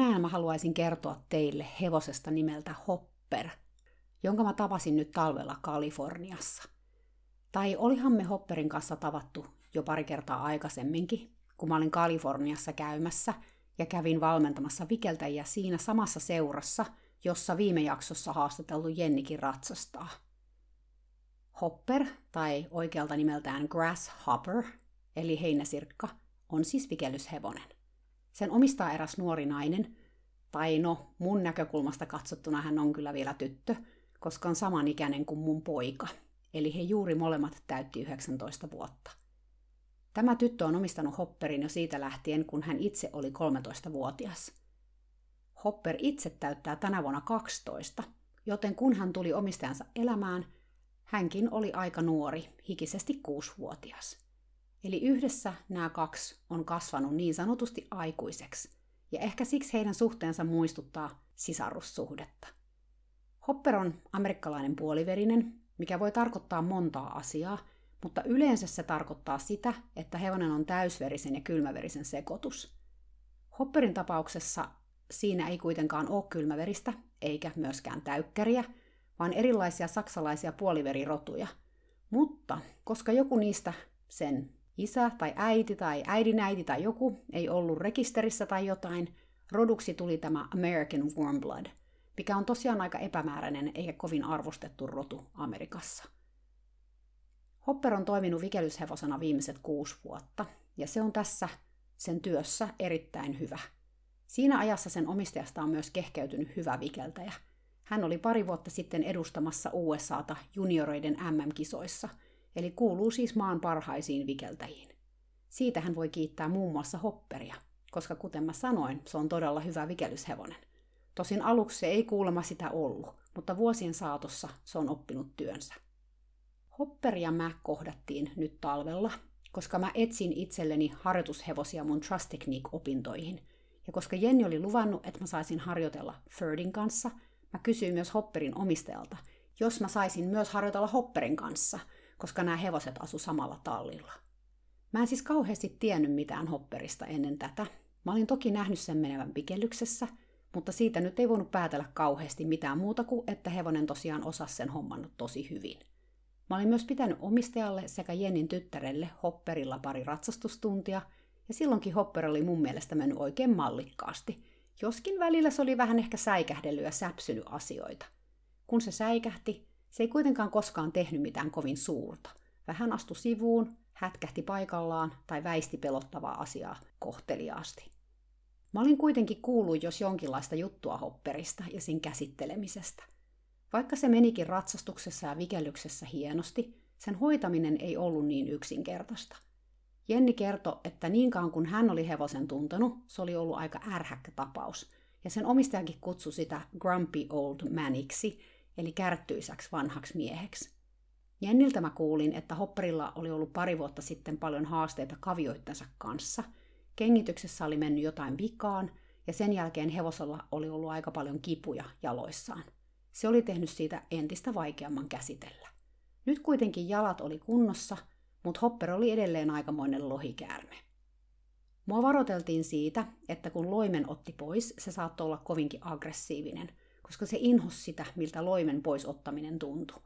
Tänään mä haluaisin kertoa teille hevosesta nimeltä Hopper, jonka mä tapasin nyt talvella Kaliforniassa. Tai olihan me Hopperin kanssa tavattu jo pari kertaa aikaisemminkin, kun mä olin Kaliforniassa käymässä ja kävin valmentamassa vikeltäjiä siinä samassa seurassa, jossa viime jaksossa haastateltu Jennikin ratsastaa. Hopper, tai oikealta nimeltään Grasshopper, eli heinäsirkka, on siis vikellyshevonen. Sen omistaa eräs nuori nainen, tai no, mun näkökulmasta katsottuna hän on kyllä vielä tyttö, koska on samanikäinen kuin mun poika, eli he juuri molemmat täytti 19 vuotta. Tämä tyttö on omistanut Hopperin jo siitä lähtien, kun hän itse oli 13-vuotias. Hopper itse täyttää tänä vuonna 12, joten kun hän tuli omistajansa elämään, hänkin oli aika nuori, hikisesti 6-vuotias. Eli yhdessä nämä kaksi on kasvanut niin sanotusti aikuiseksi, ja ehkä siksi heidän suhteensa muistuttaa sisarussuhdetta. Hopper on amerikkalainen puoliverinen, mikä voi tarkoittaa montaa asiaa, mutta yleensä se tarkoittaa sitä, että hevonen on täysverisen ja kylmäverisen sekoitus. Hopperin tapauksessa siinä ei kuitenkaan ole kylmäveristä, eikä myöskään täykkäriä, vaan erilaisia saksalaisia puoliverirotuja. Mutta koska joku niistä sen isä tai äiti tai äidinäiti tai joku ei ollut rekisterissä tai jotain, roduksi tuli tämä American Warm Blood, mikä on tosiaan aika epämääräinen eikä kovin arvostettu rotu Amerikassa. Hopper on toiminut vikelyshevosena viimeiset kuusi vuotta, ja se on tässä sen työssä erittäin hyvä. Siinä ajassa sen omistajasta on myös kehkeytynyt hyvä vikeltäjä. Hän oli pari vuotta sitten edustamassa USAta junioreiden MM-kisoissa – eli kuuluu siis maan parhaisiin vikeltäjiin. Siitä hän voi kiittää muun muassa hopperia, koska kuten mä sanoin, se on todella hyvä vikellyshevonen. Tosin aluksi se ei kuulemma sitä ollut, mutta vuosien saatossa se on oppinut työnsä. Hopperia mä kohdattiin nyt talvella, koska mä etsin itselleni harjoitushevosia mun Trust Technique-opintoihin. Ja koska Jenni oli luvannut, että mä saisin harjoitella Ferdin kanssa, mä kysyin myös Hopperin omistajalta, jos mä saisin myös harjoitella Hopperin kanssa – koska nämä hevoset asu samalla tallilla. Mä en siis kauheasti tiennyt mitään hopperista ennen tätä. Mä olin toki nähnyt sen menevän pikellyksessä, mutta siitä nyt ei voinut päätellä kauheasti mitään muuta kuin, että hevonen tosiaan osasi sen hommannut tosi hyvin. Mä olin myös pitänyt omistajalle sekä Jennin tyttärelle hopperilla pari ratsastustuntia, ja silloinkin hopper oli mun mielestä mennyt oikein mallikkaasti, joskin välillä se oli vähän ehkä säikähdellyt ja säpsynyt asioita. Kun se säikähti, se ei kuitenkaan koskaan tehnyt mitään kovin suurta. Vähän astui sivuun, hätkähti paikallaan tai väisti pelottavaa asiaa kohteliaasti. Mä olin kuitenkin kuullut jos jonkinlaista juttua hopperista ja sen käsittelemisestä. Vaikka se menikin ratsastuksessa ja vikellyksessä hienosti, sen hoitaminen ei ollut niin yksinkertaista. Jenni kertoi, että niinkaan kun hän oli hevosen tuntenut, se oli ollut aika ärhäkkä tapaus, ja sen omistajakin kutsui sitä grumpy old maniksi, eli kärttyisäksi vanhaksi mieheksi. Jenniltä mä kuulin, että Hopperilla oli ollut pari vuotta sitten paljon haasteita kavioittensa kanssa. Kengityksessä oli mennyt jotain vikaan, ja sen jälkeen hevosella oli ollut aika paljon kipuja jaloissaan. Se oli tehnyt siitä entistä vaikeamman käsitellä. Nyt kuitenkin jalat oli kunnossa, mutta Hopper oli edelleen aikamoinen lohikäärme. Mua varoteltiin siitä, että kun loimen otti pois, se saattoi olla kovinkin aggressiivinen – koska se inhos sitä, miltä loimen pois ottaminen tuntui.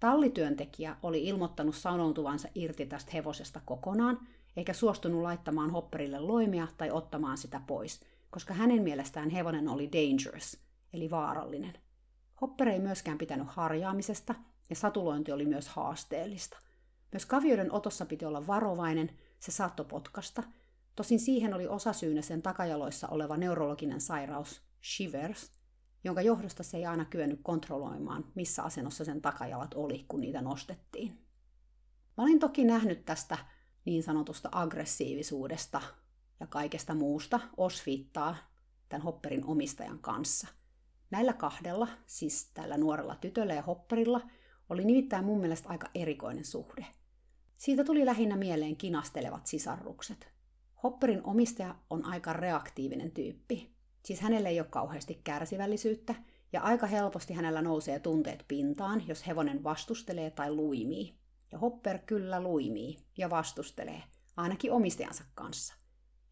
Tallityöntekijä oli ilmoittanut sanoutuvansa irti tästä hevosesta kokonaan, eikä suostunut laittamaan hopperille loimia tai ottamaan sitä pois, koska hänen mielestään hevonen oli dangerous, eli vaarallinen. Hopper ei myöskään pitänyt harjaamisesta, ja satulointi oli myös haasteellista. Myös kavioiden otossa piti olla varovainen, se saattoi potkasta, tosin siihen oli osasyynä sen takajaloissa oleva neurologinen sairaus, shivers, jonka johdosta se ei aina kyennyt kontrolloimaan, missä asennossa sen takajalat oli, kun niitä nostettiin. Mä olin toki nähnyt tästä niin sanotusta aggressiivisuudesta ja kaikesta muusta osviittaa tämän Hopperin omistajan kanssa. Näillä kahdella, siis tällä nuorella tytöllä ja Hopperilla, oli nimittäin mun mielestä aika erikoinen suhde. Siitä tuli lähinnä mieleen kinastelevat sisarrukset. Hopperin omistaja on aika reaktiivinen tyyppi. Siis hänellä ei ole kauheasti kärsivällisyyttä, ja aika helposti hänellä nousee tunteet pintaan, jos hevonen vastustelee tai luimii. Ja Hopper kyllä luimii ja vastustelee, ainakin omistajansa kanssa.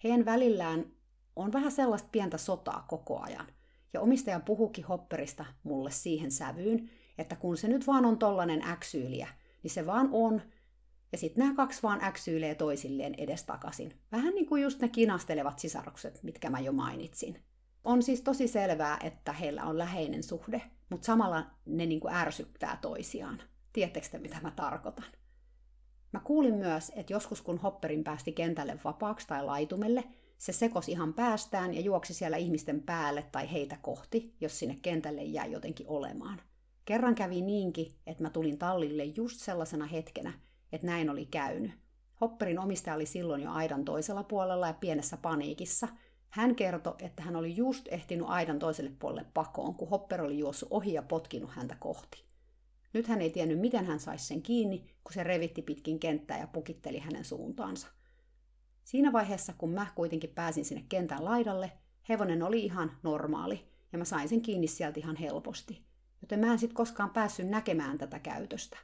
Heidän välillään on vähän sellaista pientä sotaa koko ajan. Ja omistaja puhukin Hopperista mulle siihen sävyyn, että kun se nyt vaan on tollanen äksyyliä, niin se vaan on, ja sitten nämä kaksi vaan äksyilee toisilleen edestakaisin. Vähän niin kuin just ne kinastelevat sisarukset, mitkä mä jo mainitsin. On siis tosi selvää, että heillä on läheinen suhde, mutta samalla ne niin kuin ärsyttää toisiaan. Tiedättekö te, mitä mä tarkoitan? Mä kuulin myös, että joskus kun Hopperin päästi kentälle vapaaksi tai laitumelle, se sekosi ihan päästään ja juoksi siellä ihmisten päälle tai heitä kohti, jos sinne kentälle jäi jotenkin olemaan. Kerran kävi niinkin, että mä tulin tallille just sellaisena hetkenä, että näin oli käynyt. Hopperin omistaja oli silloin jo aidan toisella puolella ja pienessä paniikissa. Hän kertoi, että hän oli just ehtinyt aidan toiselle puolelle pakoon, kun Hopper oli juossut ohi ja potkinut häntä kohti. Nyt hän ei tiennyt, miten hän saisi sen kiinni, kun se revitti pitkin kenttää ja pukitteli hänen suuntaansa. Siinä vaiheessa, kun mä kuitenkin pääsin sinne kentän laidalle, hevonen oli ihan normaali, ja mä sain sen kiinni sieltä ihan helposti. Joten mä en sit koskaan päässyt näkemään tätä käytöstä.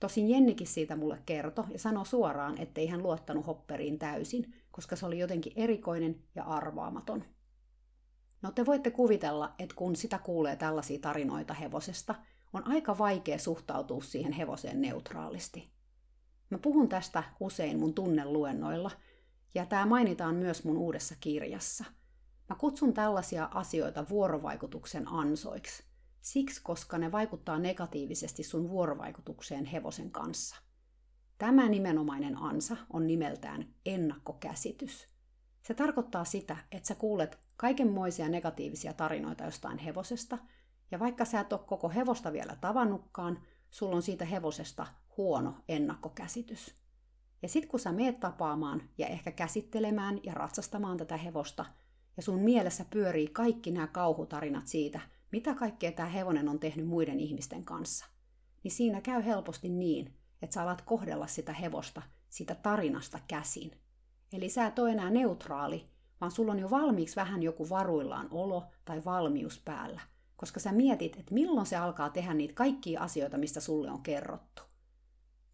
Tosin Jennikin siitä mulle kertoi ja sanoi suoraan, ettei hän luottanut Hopperiin täysin, koska se oli jotenkin erikoinen ja arvaamaton. No te voitte kuvitella, että kun sitä kuulee tällaisia tarinoita hevosesta, on aika vaikea suhtautua siihen hevoseen neutraalisti. Mä puhun tästä usein mun tunneluennoilla, ja tämä mainitaan myös mun uudessa kirjassa. Mä kutsun tällaisia asioita vuorovaikutuksen ansoiksi. Siksi, koska ne vaikuttaa negatiivisesti sun vuorovaikutukseen hevosen kanssa. Tämä nimenomainen ansa on nimeltään ennakkokäsitys. Se tarkoittaa sitä, että sä kuulet kaikenmoisia negatiivisia tarinoita jostain hevosesta, ja vaikka sä et ole koko hevosta vielä tavannutkaan, sulla on siitä hevosesta huono ennakkokäsitys. Ja sit kun sä meet tapaamaan ja ehkä käsittelemään ja ratsastamaan tätä hevosta, ja sun mielessä pyörii kaikki nämä kauhutarinat siitä, mitä kaikkea tämä hevonen on tehnyt muiden ihmisten kanssa, niin siinä käy helposti niin, että sä alat kohdella sitä hevosta sitä tarinasta käsin. Eli sä et ole enää neutraali, vaan sulla on jo valmiiksi vähän joku varuillaan olo tai valmius päällä, koska sä mietit, että milloin se alkaa tehdä niitä kaikkia asioita, mistä sulle on kerrottu.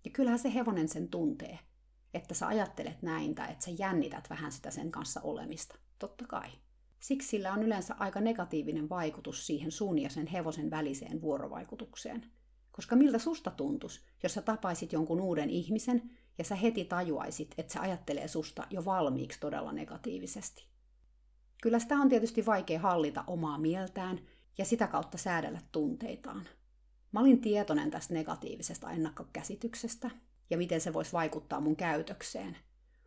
Ja kyllähän se hevonen sen tuntee, että sä ajattelet näin tai että sä jännität vähän sitä sen kanssa olemista. Totta kai. Siksi sillä on yleensä aika negatiivinen vaikutus siihen sun ja sen hevosen väliseen vuorovaikutukseen. Koska miltä susta tuntus, jos sä tapaisit jonkun uuden ihmisen ja sä heti tajuaisit, että se ajattelee susta jo valmiiksi todella negatiivisesti. Kyllä sitä on tietysti vaikea hallita omaa mieltään ja sitä kautta säädellä tunteitaan. Mä olin tietoinen tästä negatiivisesta ennakkokäsityksestä ja miten se voisi vaikuttaa mun käytökseen.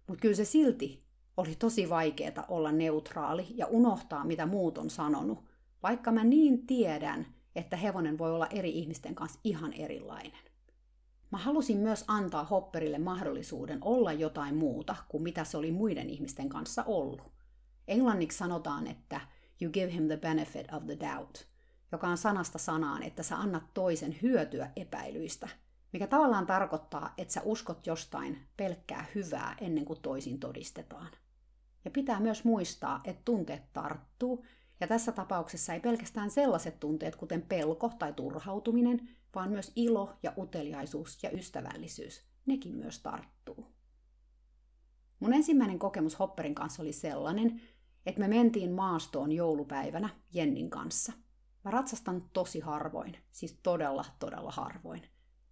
Mutta kyllä se silti oli tosi vaikeaa olla neutraali ja unohtaa, mitä muut on sanonut, vaikka mä niin tiedän, että hevonen voi olla eri ihmisten kanssa ihan erilainen. Mä halusin myös antaa Hopperille mahdollisuuden olla jotain muuta kuin mitä se oli muiden ihmisten kanssa ollut. Englanniksi sanotaan, että you give him the benefit of the doubt, joka on sanasta sanaan, että sä annat toisen hyötyä epäilyistä, mikä tavallaan tarkoittaa, että sä uskot jostain pelkkää hyvää ennen kuin toisin todistetaan. Ja pitää myös muistaa, että tunteet tarttuu, ja tässä tapauksessa ei pelkästään sellaiset tunteet, kuten pelko tai turhautuminen, vaan myös ilo ja uteliaisuus ja ystävällisyys, nekin myös tarttuu. Mun ensimmäinen kokemus Hopperin kanssa oli sellainen, että me mentiin maastoon joulupäivänä Jennin kanssa. Mä ratsastan tosi harvoin, siis todella, todella harvoin.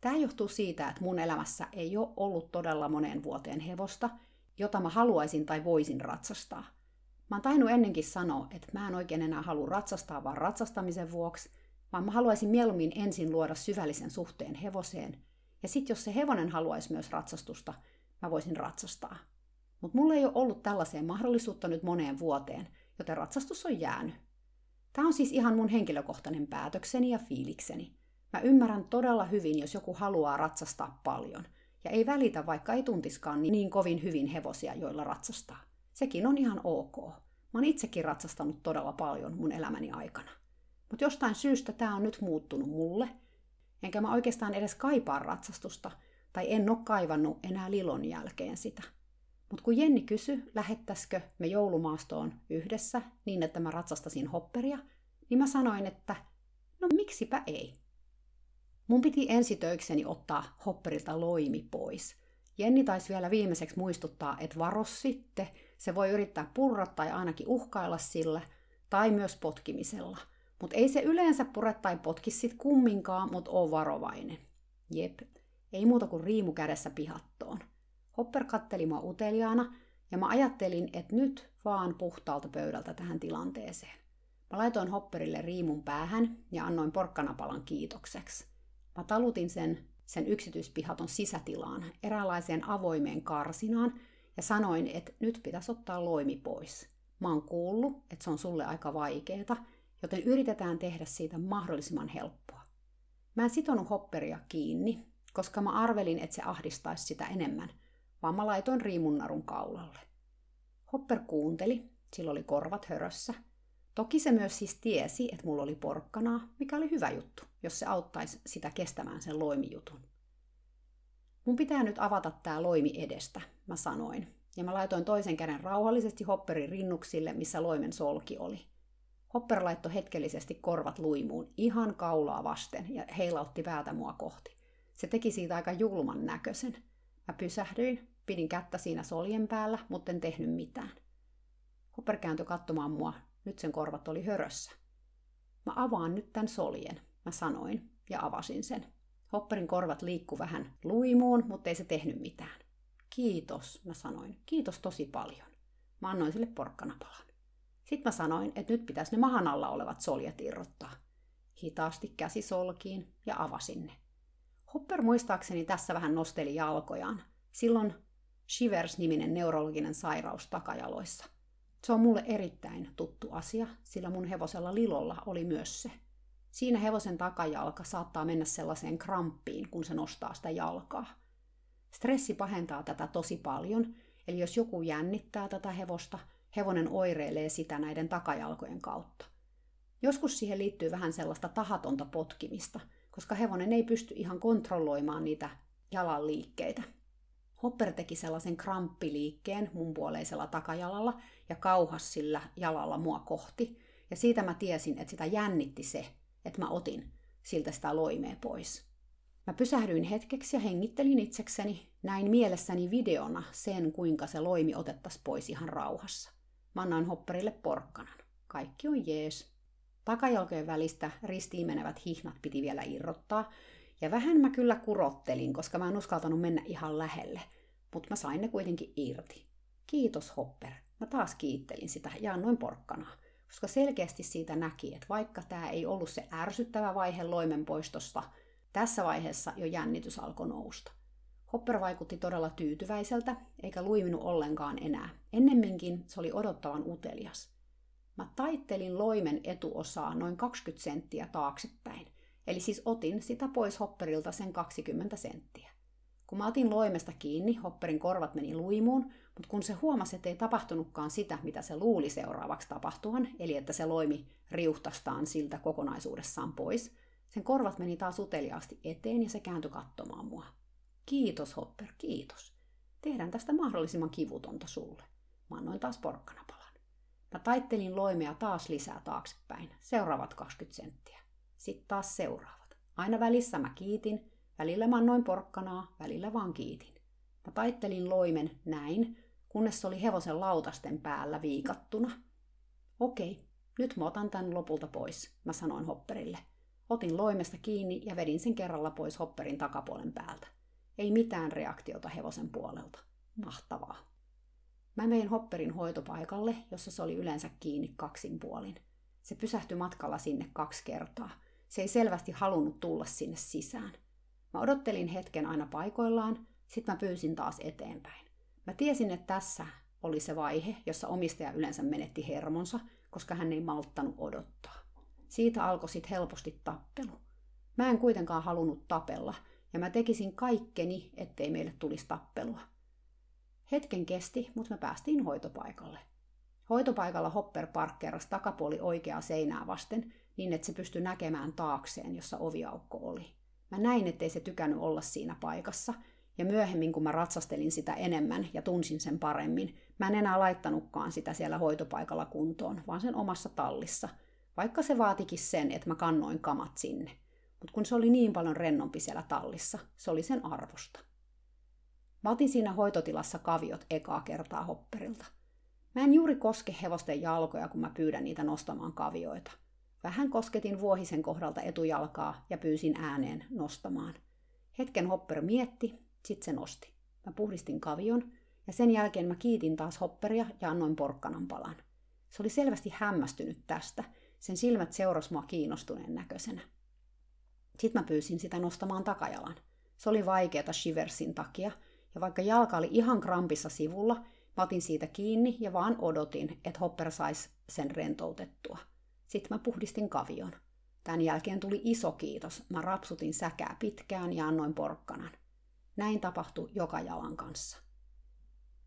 Tämä johtuu siitä, että mun elämässä ei ole ollut todella moneen vuoteen hevosta, jota mä haluaisin tai voisin ratsastaa. Mä oon tainnut ennenkin sanoa, että mä en oikein enää halua ratsastaa vaan ratsastamisen vuoksi, vaan mä haluaisin mieluummin ensin luoda syvällisen suhteen hevoseen, ja sitten jos se hevonen haluaisi myös ratsastusta, mä voisin ratsastaa. Mutta mulla ei ole ollut tällaiseen mahdollisuutta nyt moneen vuoteen, joten ratsastus on jäänyt. Tämä on siis ihan mun henkilökohtainen päätökseni ja fiilikseni. Mä ymmärrän todella hyvin, jos joku haluaa ratsastaa paljon – ja ei välitä, vaikka ei tuntiskaan niin kovin hyvin hevosia, joilla ratsastaa. Sekin on ihan ok. Mä oon itsekin ratsastanut todella paljon mun elämäni aikana. Mutta jostain syystä tämä on nyt muuttunut mulle, enkä mä oikeastaan edes kaipaa ratsastusta, tai en ole kaivannut enää Lilon jälkeen sitä. Mutta kun Jenni kysyi, lähettäisikö me joulumaastoon yhdessä niin, että mä ratsastasin hopperia, niin mä sanoin, että no miksipä ei. Mun piti ensitöikseni ottaa hopperilta loimi pois. Jenni taisi vielä viimeiseksi muistuttaa, että varos sitten, se voi yrittää purra tai ainakin uhkailla sillä, tai myös potkimisella. Mutta ei se yleensä pure tai potki sit kumminkaan, mutta oo varovainen. Jep, ei muuta kuin riimu kädessä pihattoon. Hopper katteli mua uteliaana, ja mä ajattelin, että nyt vaan puhtaalta pöydältä tähän tilanteeseen. Mä laitoin Hopperille riimun päähän ja annoin porkkanapalan kiitokseksi. Mä talutin sen, sen yksityispihaton sisätilaan, eräänlaiseen avoimeen karsinaan, ja sanoin, että nyt pitäisi ottaa loimi pois. Mä oon kuullut, että se on sulle aika vaikeeta, joten yritetään tehdä siitä mahdollisimman helppoa. Mä en sitonut hopperia kiinni, koska mä arvelin, että se ahdistaisi sitä enemmän, vaan mä laitoin riimunnarun kaulalle. Hopper kuunteli, sillä oli korvat hörössä. Toki se myös siis tiesi, että mulla oli porkkanaa, mikä oli hyvä juttu, jos se auttaisi sitä kestämään sen loimijutun. Mun pitää nyt avata tää loimi edestä, mä sanoin, ja mä laitoin toisen käden rauhallisesti Hopperin rinnuksille, missä loimen solki oli. Hopper laittoi hetkellisesti korvat luimuun ihan kaulaa vasten ja heilautti päätä mua kohti. Se teki siitä aika julman näköisen. Mä pysähdyin, pidin kättä siinä soljen päällä, mutta en tehnyt mitään. Hopper kääntyi katsomaan mua, nyt sen korvat oli hörössä. Mä avaan nyt tämän soljen, mä sanoin, ja avasin sen. Hopperin korvat liikku vähän luimuun, mutta ei se tehnyt mitään. Kiitos, mä sanoin. Kiitos tosi paljon. Mä annoin sille porkkanapalan. Sitten mä sanoin, että nyt pitäisi ne mahan alla olevat soljet irrottaa. Hitaasti käsi solkiin ja avasin ne. Hopper muistaakseni tässä vähän nosteli jalkojaan. Silloin Shivers-niminen neurologinen sairaus takajaloissa. Se on mulle erittäin tuttu asia, sillä mun hevosella Lilolla oli myös se. Siinä hevosen takajalka saattaa mennä sellaiseen kramppiin, kun se nostaa sitä jalkaa. Stressi pahentaa tätä tosi paljon, eli jos joku jännittää tätä hevosta, hevonen oireilee sitä näiden takajalkojen kautta. Joskus siihen liittyy vähän sellaista tahatonta potkimista, koska hevonen ei pysty ihan kontrolloimaan niitä jalan liikkeitä. Hopper teki sellaisen kramppiliikkeen mun puoleisella takajalalla ja kauhas sillä jalalla mua kohti. Ja siitä mä tiesin, että sitä jännitti se, että mä otin siltä sitä loimea pois. Mä pysähdyin hetkeksi ja hengittelin itsekseni, näin mielessäni videona sen, kuinka se loimi otettaisiin pois ihan rauhassa. Mä annoin Hopperille porkkanan. Kaikki on jees. Takajalkojen välistä ristiin menevät hihnat piti vielä irrottaa, ja vähän mä kyllä kurottelin, koska mä en uskaltanut mennä ihan lähelle, mutta mä sain ne kuitenkin irti. Kiitos Hopper. Mä taas kiittelin sitä ja annoin porkkanaa, koska selkeästi siitä näki, että vaikka tämä ei ollut se ärsyttävä vaihe loimen poistosta, tässä vaiheessa jo jännitys alkoi nousta. Hopper vaikutti todella tyytyväiseltä, eikä luiminut ollenkaan enää. Ennemminkin se oli odottavan utelias. Mä taittelin loimen etuosaa noin 20 senttiä taaksepäin, eli siis otin sitä pois Hopperilta sen 20 senttiä. Kun mä otin loimesta kiinni, Hopperin korvat meni luimuun, mutta kun se huomasi, että ei tapahtunutkaan sitä, mitä se luuli seuraavaksi tapahtuvan, eli että se loimi riuhtastaan siltä kokonaisuudessaan pois, sen korvat meni taas uteliaasti eteen ja se kääntyi katsomaan mua. Kiitos Hopper, kiitos. Tehdään tästä mahdollisimman kivutonta sulle. Mä annoin taas porkkanapalan. Mä taittelin loimea taas lisää taaksepäin. Seuraavat 20 senttiä. Sitten taas seuraavat. Aina välissä mä kiitin. Välillä mä annoin porkkanaa, välillä vaan kiitin. Mä taittelin loimen näin, kunnes se oli hevosen lautasten päällä viikattuna. Okei, nyt mä otan tän lopulta pois, mä sanoin Hopperille. Otin loimesta kiinni ja vedin sen kerralla pois Hopperin takapuolen päältä. Ei mitään reaktiota hevosen puolelta. Mahtavaa. Mä vein Hopperin hoitopaikalle, jossa se oli yleensä kiinni kaksin puolin. Se pysähtyi matkalla sinne kaksi kertaa. Se ei selvästi halunnut tulla sinne sisään. Mä odottelin hetken aina paikoillaan, sitten mä pyysin taas eteenpäin. Mä tiesin, että tässä oli se vaihe, jossa omistaja yleensä menetti hermonsa, koska hän ei malttanut odottaa. Siitä alkoi sitten helposti tappelu. Mä en kuitenkaan halunnut tapella, ja mä tekisin kaikkeni, ettei meille tulisi tappelua. Hetken kesti, mutta me päästiin hoitopaikalle. Hoitopaikalla Hopper parkkeerasi takapuoli oikeaa seinää vasten, niin että se pystyi näkemään taakseen, jossa oviaukko oli. Mä näin, ettei se tykännyt olla siinä paikassa, ja myöhemmin kun mä ratsastelin sitä enemmän ja tunsin sen paremmin, mä en enää laittanutkaan sitä siellä hoitopaikalla kuntoon, vaan sen omassa tallissa, vaikka se vaatikin sen, että mä kannoin kamat sinne. Mutta kun se oli niin paljon rennompi siellä tallissa, se oli sen arvosta. Mä otin siinä hoitotilassa kaviot ekaa kertaa hopperilta. Mä en juuri koske hevosten jalkoja, kun mä pyydän niitä nostamaan kavioita. Vähän kosketin vuohisen kohdalta etujalkaa ja pyysin ääneen nostamaan. Hetken hopper mietti, sit se nosti. Mä puhdistin kavion ja sen jälkeen mä kiitin taas hopperia ja annoin porkkanan palan. Se oli selvästi hämmästynyt tästä. Sen silmät seurasi mua kiinnostuneen näköisenä. Sitten mä pyysin sitä nostamaan takajalan. Se oli vaikeata Shiversin takia, ja vaikka jalka oli ihan krampissa sivulla, mä otin siitä kiinni ja vaan odotin, että Hopper saisi sen rentoutettua. Sitten mä puhdistin kavion. Tämän jälkeen tuli iso kiitos. Mä rapsutin säkää pitkään ja annoin porkkanan. Näin tapahtui joka jalan kanssa.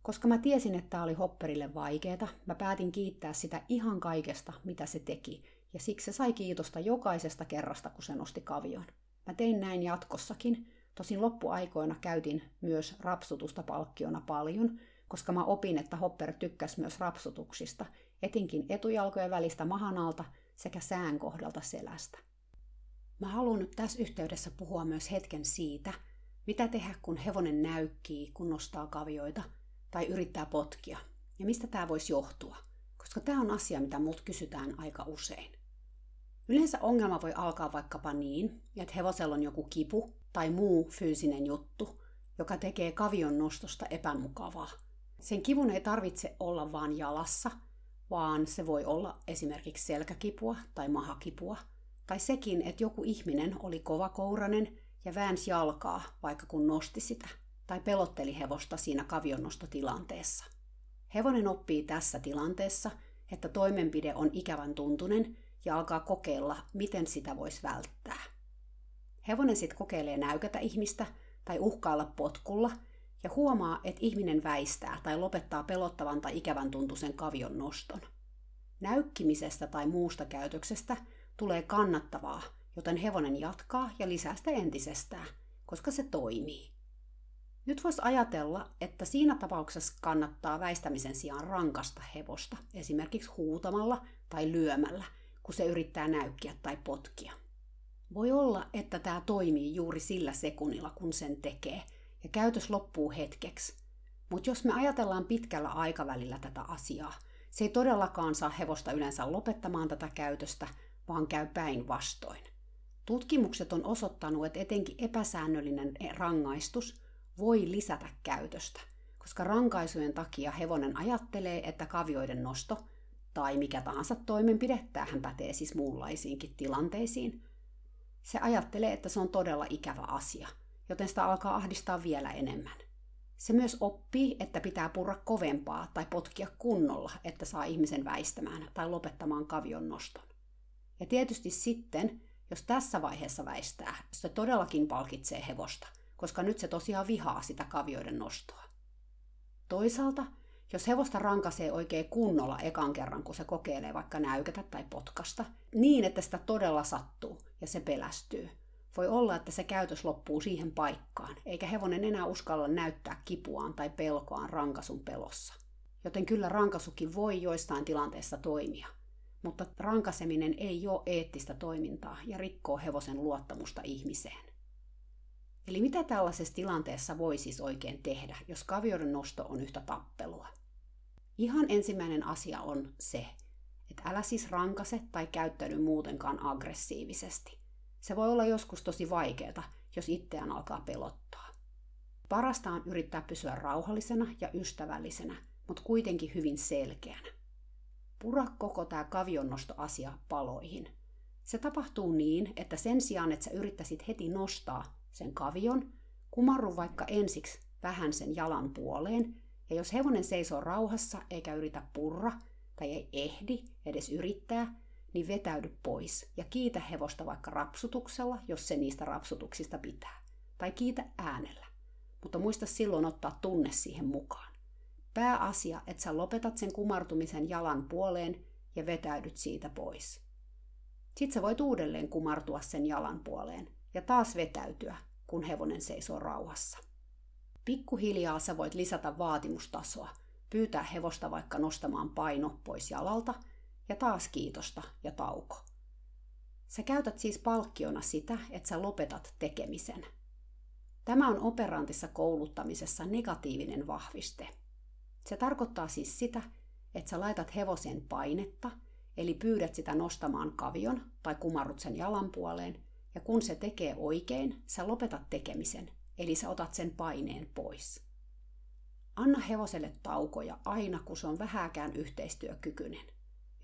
Koska mä tiesin, että tämä oli Hopperille vaikeeta, mä päätin kiittää sitä ihan kaikesta, mitä se teki, ja siksi se sai kiitosta jokaisesta kerrasta, kun se nosti kavion. Mä tein näin jatkossakin, tosin loppuaikoina käytin myös rapsutusta palkkiona paljon, koska mä opin, että Hopper tykkäsi myös rapsutuksista, etinkin etujalkojen välistä mahan alta sekä sään kohdalta selästä. Mä haluan nyt tässä yhteydessä puhua myös hetken siitä, mitä tehdä, kun hevonen näykkii, kun nostaa kavioita tai yrittää potkia, ja mistä tämä voisi johtua, koska tämä on asia, mitä mut kysytään aika usein. Yleensä ongelma voi alkaa vaikkapa niin, että hevosella on joku kipu tai muu fyysinen juttu, joka tekee kavion nostosta epämukavaa. Sen kivun ei tarvitse olla vain jalassa, vaan se voi olla esimerkiksi selkäkipua tai mahakipua, tai sekin, että joku ihminen oli kovakourainen ja väänsi jalkaa, vaikka kun nosti sitä, tai pelotteli hevosta siinä kavionnostotilanteessa. Hevonen oppii tässä tilanteessa, että toimenpide on ikävän tuntunen ja alkaa kokeilla, miten sitä voisi välttää. Hevonen sitten kokeilee näykätä ihmistä tai uhkailla potkulla ja huomaa, että ihminen väistää tai lopettaa pelottavan tai ikävän tuntuisen kavion noston. Näykkimisestä tai muusta käytöksestä tulee kannattavaa, joten hevonen jatkaa ja lisää sitä entisestään, koska se toimii. Nyt voisi ajatella, että siinä tapauksessa kannattaa väistämisen sijaan rankasta hevosta, esimerkiksi huutamalla tai lyömällä, kun se yrittää näykkiä tai potkia. Voi olla, että tämä toimii juuri sillä sekunnilla, kun sen tekee, ja käytös loppuu hetkeksi. Mutta jos me ajatellaan pitkällä aikavälillä tätä asiaa, se ei todellakaan saa hevosta yleensä lopettamaan tätä käytöstä, vaan käy päinvastoin. Tutkimukset on osoittanut, että etenkin epäsäännöllinen rangaistus voi lisätä käytöstä, koska rankaisujen takia hevonen ajattelee, että kavioiden nosto tai mikä tahansa toimenpide, tähän pätee siis muunlaisiinkin tilanteisiin, se ajattelee, että se on todella ikävä asia, joten sitä alkaa ahdistaa vielä enemmän. Se myös oppii, että pitää purra kovempaa tai potkia kunnolla, että saa ihmisen väistämään tai lopettamaan kavion noston. Ja tietysti sitten, jos tässä vaiheessa väistää, se todellakin palkitsee hevosta, koska nyt se tosiaan vihaa sitä kavioiden nostoa. Toisaalta, jos hevosta rankasee oikein kunnolla ekan kerran, kun se kokeilee vaikka näykätä tai potkasta, niin että sitä todella sattuu ja se pelästyy, voi olla, että se käytös loppuu siihen paikkaan, eikä hevonen enää uskalla näyttää kipuaan tai pelkoaan rankasun pelossa. Joten kyllä rankasukin voi joistain tilanteissa toimia, mutta rankaseminen ei ole eettistä toimintaa ja rikkoo hevosen luottamusta ihmiseen. Eli mitä tällaisessa tilanteessa voi siis oikein tehdä, jos kavioiden nosto on yhtä tappelua? Ihan ensimmäinen asia on se, että älä siis rankase tai käyttäydy muutenkaan aggressiivisesti. Se voi olla joskus tosi vaikeaa, jos itseään alkaa pelottaa. Parasta on yrittää pysyä rauhallisena ja ystävällisenä, mutta kuitenkin hyvin selkeänä. Pura koko tämä kavionnostoasia paloihin. Se tapahtuu niin, että sen sijaan, että sä yrittäisit heti nostaa sen kavion, kumarru vaikka ensiksi vähän sen jalan puoleen, ja jos hevonen seisoo rauhassa eikä yritä purra, tai ei ehdi edes yrittää, niin vetäydy pois ja kiitä hevosta vaikka rapsutuksella, jos se niistä rapsutuksista pitää. Tai kiitä äänellä. Mutta muista silloin ottaa tunne siihen mukaan. Pääasia, että sä lopetat sen kumartumisen jalan puoleen ja vetäydyt siitä pois. Sitten sä voit uudelleen kumartua sen jalan puoleen ja taas vetäytyä, kun hevonen seisoo rauhassa. Pikkuhiljaa sä voit lisätä vaatimustasoa, pyytää hevosta vaikka nostamaan paino pois jalalta ja taas kiitosta ja tauko. Sä käytät siis palkkiona sitä, että sä lopetat tekemisen. Tämä on operantissa kouluttamisessa negatiivinen vahviste. Se tarkoittaa siis sitä, että sä laitat hevosen painetta, eli pyydät sitä nostamaan kavion tai kumarrut sen jalan puoleen, ja kun se tekee oikein, sä lopetat tekemisen, eli sä otat sen paineen pois. Anna hevoselle taukoja aina, kun se on vähäkään yhteistyökykyinen.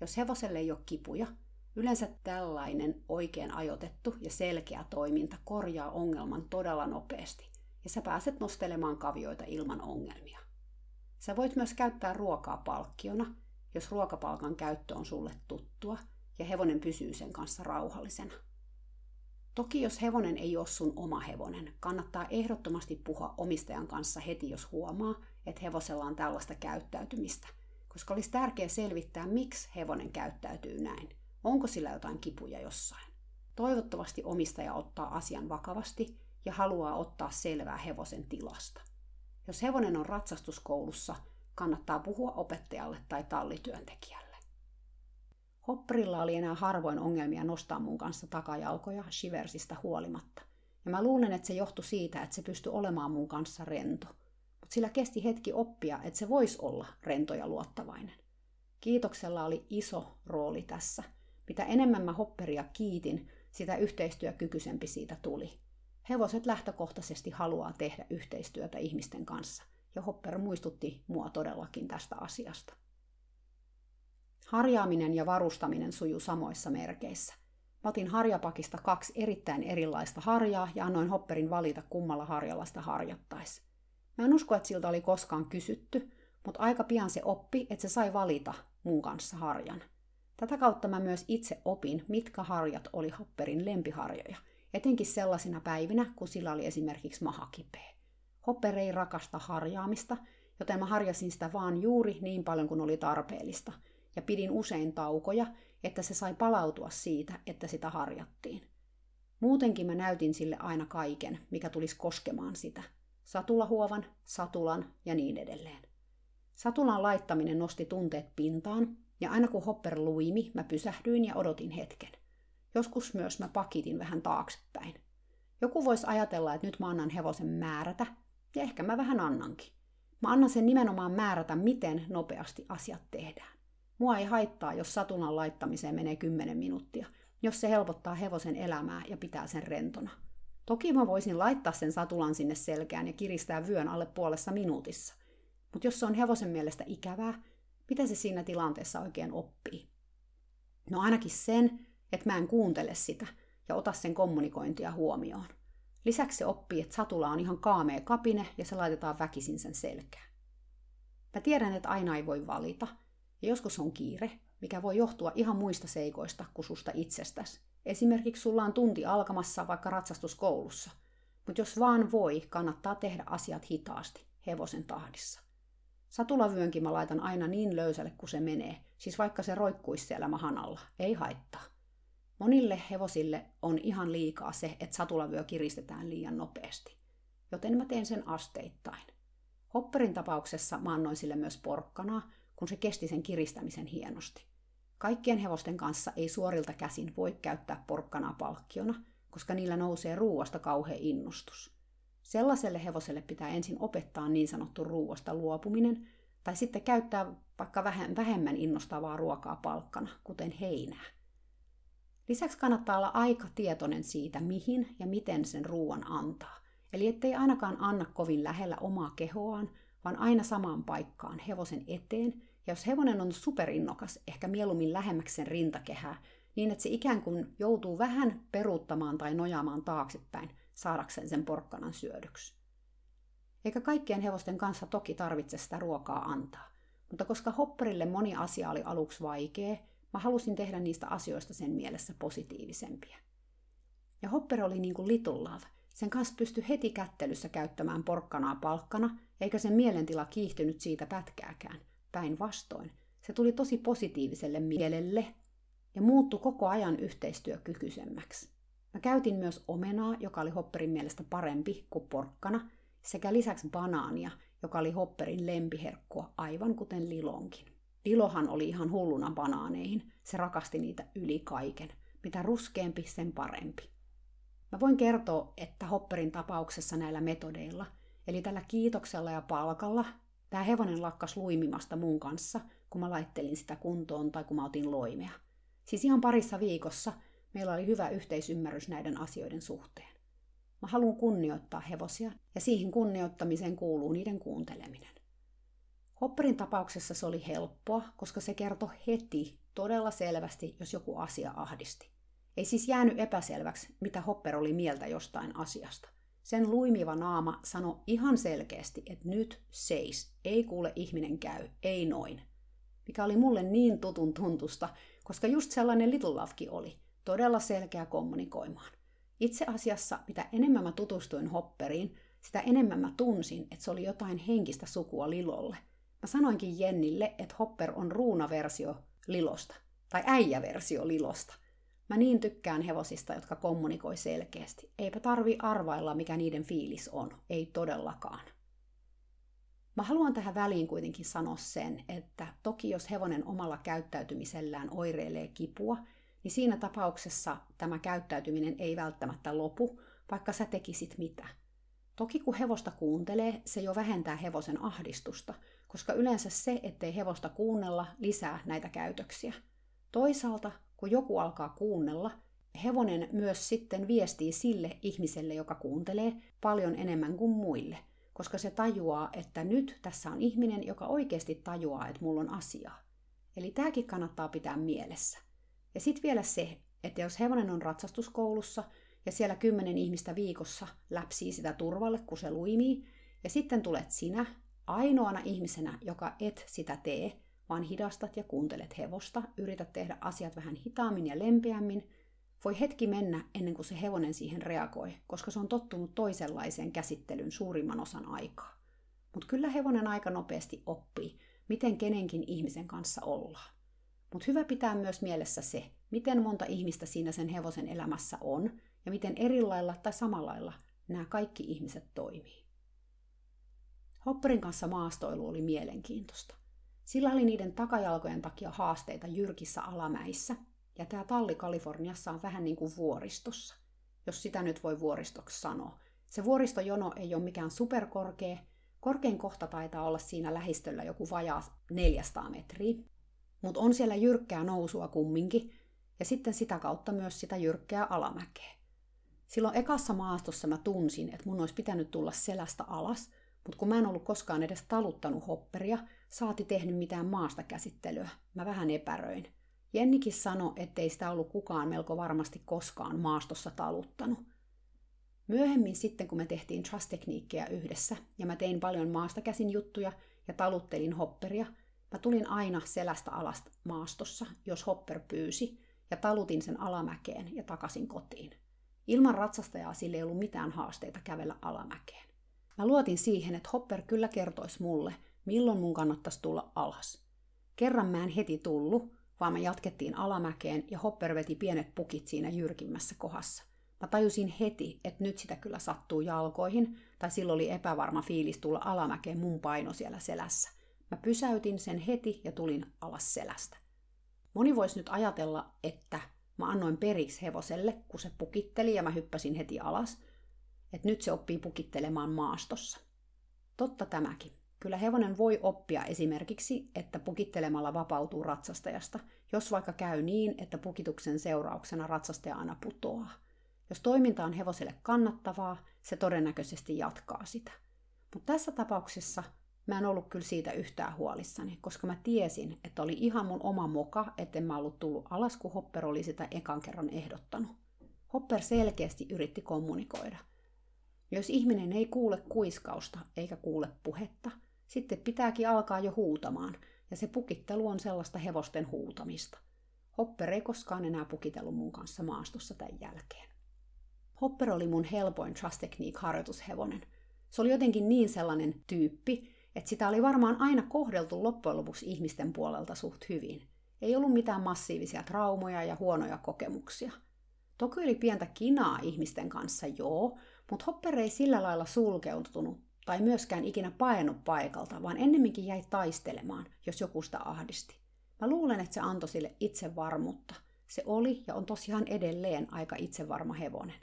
Jos hevoselle ei ole kipuja, yleensä tällainen oikein ajoitettu ja selkeä toiminta korjaa ongelman todella nopeasti, ja sä pääset nostelemaan kavioita ilman ongelmia. Sä voit myös käyttää ruokaa palkkiona, jos ruokapalkan käyttö on sulle tuttua ja hevonen pysyy sen kanssa rauhallisena. Toki jos hevonen ei ole sun oma hevonen, kannattaa ehdottomasti puhua omistajan kanssa heti, jos huomaa, että hevosella on tällaista käyttäytymistä, koska olisi tärkeää selvittää, miksi hevonen käyttäytyy näin. Onko sillä jotain kipuja jossain? Toivottavasti omistaja ottaa asian vakavasti ja haluaa ottaa selvää hevosen tilasta. Jos hevonen on ratsastuskoulussa, kannattaa puhua opettajalle tai tallityöntekijälle. Hopperilla oli enää harvoin ongelmia nostaa mun kanssa takajalkoja Shiversista huolimatta. Ja mä luulen, että se johtui siitä, että se pystyi olemaan mun kanssa rento. Mutta sillä kesti hetki oppia, että se voisi olla rento ja luottavainen. Kiitoksella oli iso rooli tässä. Mitä enemmän mä Hopperia kiitin, sitä yhteistyökykyisempi siitä tuli. Hevoset lähtökohtaisesti haluaa tehdä yhteistyötä ihmisten kanssa, ja Hopper muistutti mua todellakin tästä asiasta. Harjaaminen ja varustaminen sujuu samoissa merkeissä. Mä otin harjapakista kaksi erittäin erilaista harjaa ja annoin Hopperin valita kummalla harjalla sitä harjattaisi. Mä en usko, että siltä oli koskaan kysytty, mutta aika pian se oppi, että se sai valita mun kanssa harjan. Tätä kautta mä myös itse opin, mitkä harjat oli Hopperin lempiharjoja, etenkin sellaisina päivinä, kun sillä oli esimerkiksi maha kipeä. Hopper ei rakasta harjaamista, joten mä harjasin sitä vaan juuri niin paljon kuin oli tarpeellista – ja pidin usein taukoja, että se sai palautua siitä, että sitä harjattiin. Muutenkin mä näytin sille aina kaiken, mikä tulisi koskemaan sitä. Satulahuovan, satulan ja niin edelleen. Satulan laittaminen nosti tunteet pintaan, ja aina kun Hopper luimi, mä pysähdyin ja odotin hetken. Joskus myös mä pakitin vähän taaksepäin. Joku voisi ajatella, että nyt mä annan hevosen määrätä, ja ehkä mä vähän annankin. Mä annan sen nimenomaan määrätä, miten nopeasti asiat tehdään. Mua ei haittaa, jos satunan laittamiseen menee 10 minuuttia, jos se helpottaa hevosen elämää ja pitää sen rentona. Toki mä voisin laittaa sen satulan sinne selkään ja kiristää vyön alle puolessa minuutissa. Mutta jos se on hevosen mielestä ikävää, mitä se siinä tilanteessa oikein oppii? No ainakin sen, että mä en kuuntele sitä ja ota sen kommunikointia huomioon. Lisäksi se oppii, että satula on ihan kaamea kapine ja se laitetaan väkisin sen selkään. Mä tiedän, että aina ei voi valita – ja joskus on kiire, mikä voi johtua ihan muista seikoista kuin susta itsestäsi. Esimerkiksi sulla on tunti alkamassa vaikka ratsastuskoulussa. Mutta jos vaan voi, kannattaa tehdä asiat hitaasti, hevosen tahdissa. Satulavyönkin mä laitan aina niin löysälle kuin se menee, siis vaikka se roikkuisi siellä mahan alla, ei haittaa. Monille hevosille on ihan liikaa se, että satulavyö kiristetään liian nopeasti. Joten mä teen sen asteittain. Hopperin tapauksessa mä annoin sille myös porkkanaa, kun se kesti sen kiristämisen hienosti. Kaikkien hevosten kanssa ei suorilta käsin voi käyttää porkkanaa palkkiona, koska niillä nousee ruuasta kauhea innostus. Sellaiselle hevoselle pitää ensin opettaa niin sanottu ruuasta luopuminen, tai sitten käyttää vaikka vähemmän innostavaa ruokaa palkkana, kuten heinää. Lisäksi kannattaa olla aika tietoinen siitä, mihin ja miten sen ruoan antaa. Eli ettei ainakaan anna kovin lähellä omaa kehoaan, vaan aina samaan paikkaan hevosen eteen ja jos hevonen on superinnokas, ehkä mieluummin lähemmäksi sen rintakehää, niin että se ikään kuin joutuu vähän peruuttamaan tai nojaamaan taaksepäin saadakseen sen porkkanan syödyksi. Eikä kaikkien hevosten kanssa toki tarvitse sitä ruokaa antaa, mutta koska Hopperille moni asia oli aluksi vaikea, mä halusin tehdä niistä asioista sen mielessä positiivisempia. Ja Hopper oli niin kuin Little Love. Sen kanssa pystyi heti kättelyssä käyttämään porkkanaa palkkana, eikä sen mielentila kiihtynyt siitä pätkääkään. Päinvastoin, se tuli tosi positiiviselle mielelle ja muuttui koko ajan yhteistyökykyisemmäksi. Mä käytin myös omenaa, joka oli Hopperin mielestä parempi kuin porkkana, sekä lisäksi banaania, joka oli Hopperin lempiherkkua, aivan kuten Lilonkin. Lilohan oli ihan hulluna banaaneihin, se rakasti niitä yli kaiken. Mitä ruskeampi, sen parempi. Mä voin kertoa, että Hopperin tapauksessa näillä metodeilla, eli tällä kiitoksella ja palkalla, tämä hevonen lakkas luimimasta mun kanssa, kun mä laittelin sitä kuntoon tai kun mä otin loimea. Siis ihan parissa viikossa meillä oli hyvä yhteisymmärrys näiden asioiden suhteen. Mä haluan kunnioittaa hevosia, ja siihen kunnioittamiseen kuuluu niiden kuunteleminen. Hopperin tapauksessa se oli helppoa, koska se kertoi heti todella selvästi, jos joku asia ahdisti. Ei siis jäänyt epäselväksi, mitä Hopper oli mieltä jostain asiasta. Sen luimiva naama sanoi ihan selkeästi, että nyt seis, ei kuule ihminen käy, ei noin. Mikä oli mulle niin tutun tuntusta, koska just sellainen Little Lovekin oli, todella selkeä kommunikoimaan. Itse asiassa, mitä enemmän mä tutustuin Hopperiin, sitä enemmän mä tunsin, että se oli jotain henkistä sukua Lilolle. Mä sanoinkin Jennille, että Hopper on ruunaversio Lilosta, tai äijäversio Lilosta. Mä niin tykkään hevosista, jotka kommunikoi selkeästi. Eipä tarvi arvailla, mikä niiden fiilis on. Ei todellakaan. Mä haluan tähän väliin kuitenkin sanoa sen, että toki jos hevonen omalla käyttäytymisellään oireilee kipua, niin siinä tapauksessa tämä käyttäytyminen ei välttämättä lopu, vaikka sä tekisit mitä. Toki kun hevosta kuuntelee, se jo vähentää hevosen ahdistusta, koska yleensä se, ettei hevosta kuunnella, lisää näitä käytöksiä. Toisaalta, kun joku alkaa kuunnella, hevonen myös sitten viestii sille ihmiselle, joka kuuntelee, paljon enemmän kuin muille, koska se tajuaa, että nyt tässä on ihminen, joka oikeasti tajuaa, että mulla on asiaa. Eli tämäkin kannattaa pitää mielessä. Ja sitten vielä se, että jos hevonen on ratsastuskoulussa ja siellä kymmenen ihmistä viikossa läpsii sitä turvalle, kun se luimii, ja sitten tulet sinä ainoana ihmisenä, joka et sitä tee, vaan hidastat ja kuuntelet hevosta, yrität tehdä asiat vähän hitaammin ja lempeämmin, voi hetki mennä ennen kuin se hevonen siihen reagoi, koska se on tottunut toisenlaiseen käsittelyyn suurimman osan aikaa. Mutta kyllä hevonen aika nopeasti oppii, miten kenenkin ihmisen kanssa ollaan. Mutta hyvä pitää myös mielessä se, miten monta ihmistä siinä sen hevosen elämässä on ja miten erilailla tai samalailla nämä kaikki ihmiset toimii. Hopperin kanssa maastoilu oli mielenkiintoista. Sillä oli niiden takajalkojen takia haasteita jyrkissä alamäissä, ja tämä talli Kaliforniassa on vähän niin kuin vuoristossa, jos sitä nyt voi vuoristoksi sanoa. Se vuoristojono ei ole mikään superkorkea, korkein kohta taitaa olla siinä lähistöllä joku vajaa 400 metriä, mutta on siellä jyrkkää nousua kumminkin, ja sitten sitä kautta myös sitä jyrkkää alamäkeä. Silloin ekassa maastossa mä tunsin, että mun olisi pitänyt tulla selästä alas, mutta kun mä en ollut koskaan edes taluttanut hopperia, saati tehnyt mitään maasta käsittelyä, mä vähän epäröin. Jennikin sanoi, ettei sitä ollut kukaan melko varmasti koskaan maastossa taluttanut. Myöhemmin sitten, kun me tehtiin trust-tekniikkejä yhdessä, ja mä tein paljon maasta käsin juttuja ja taluttelin hopperia, Mä tulin aina selästä alasta maastossa, jos Hopper pyysi, ja talutin sen alamäkeen ja takaisin kotiin. Ilman ratsastajaa sille ei ollut mitään haasteita kävellä alamäkeen. Mä luotin siihen, että Hopper kyllä kertoisi mulle, milloin mun kannattaisi tulla alas. Kerran mä en heti tullut, vaan me jatkettiin alamäkeen ja Hopper veti pienet pukit siinä jyrkimmässä kohdassa. Mä tajusin heti, että nyt sitä kyllä sattuu jalkoihin, tai silloin oli epävarma fiilis tulla alamäkeen mun paino siellä selässä. Mä pysäytin sen heti ja tulin alas selästä. Moni voisi nyt ajatella, että mä annoin periksi hevoselle, kun se pukitteli ja mä hyppäsin heti alas, että nyt se oppii pukittelemaan maastossa. Totta tämäkin. Kyllä hevonen voi oppia esimerkiksi, että pukittelemalla vapautuu ratsastajasta, jos vaikka käy niin, että pukituksen seurauksena ratsastaja aina putoaa. Jos toiminta on hevoselle kannattavaa, se todennäköisesti jatkaa sitä. Mutta tässä tapauksessa Mä en ollut kyllä siitä yhtään huolissani, koska mä tiesin, että oli ihan mun oma moka, etten mä ollut tullut alas, kun Hopper oli sitä ekan kerran ehdottanut. Hopper selkeästi yritti kommunikoida. Jos ihminen ei kuule kuiskausta eikä kuule puhetta, sitten pitääkin alkaa jo huutamaan, ja se pukittelu on sellaista hevosten huutamista. Hopper ei koskaan enää pukitellut mun kanssa maastossa tämän jälkeen. Hopper oli mun helpoin Trust Technique-harjoitushevonen. Se oli jotenkin niin sellainen tyyppi, että sitä oli varmaan aina kohdeltu loppujen lopuksi ihmisten puolelta suht hyvin. Ei ollut mitään massiivisia traumoja ja huonoja kokemuksia. Toki oli pientä kinaa ihmisten kanssa, joo, mutta Hopper ei sillä lailla sulkeutunut tai myöskään ikinä painut paikalta, vaan ennemminkin jäi taistelemaan, jos joku sitä ahdisti. Mä luulen, että se antoi sille itsevarmuutta. Se oli ja on tosiaan edelleen aika itsevarma hevonen.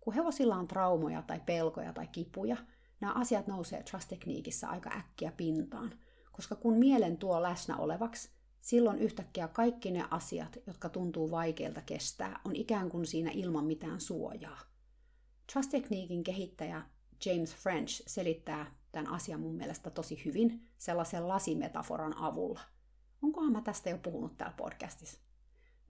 Kun hevosilla on traumoja tai pelkoja tai kipuja, nämä asiat nousee trust-tekniikissa aika äkkiä pintaan, koska kun mielen tuo läsnä olevaksi, silloin yhtäkkiä kaikki ne asiat, jotka tuntuu vaikeilta kestää, on ikään kuin siinä ilman mitään suojaa. Trust-tekniikin kehittäjä James French selittää tämän asian mun mielestä tosi hyvin sellaisen lasimetaforan avulla. Onkohan mä tästä jo puhunut täällä podcastissa?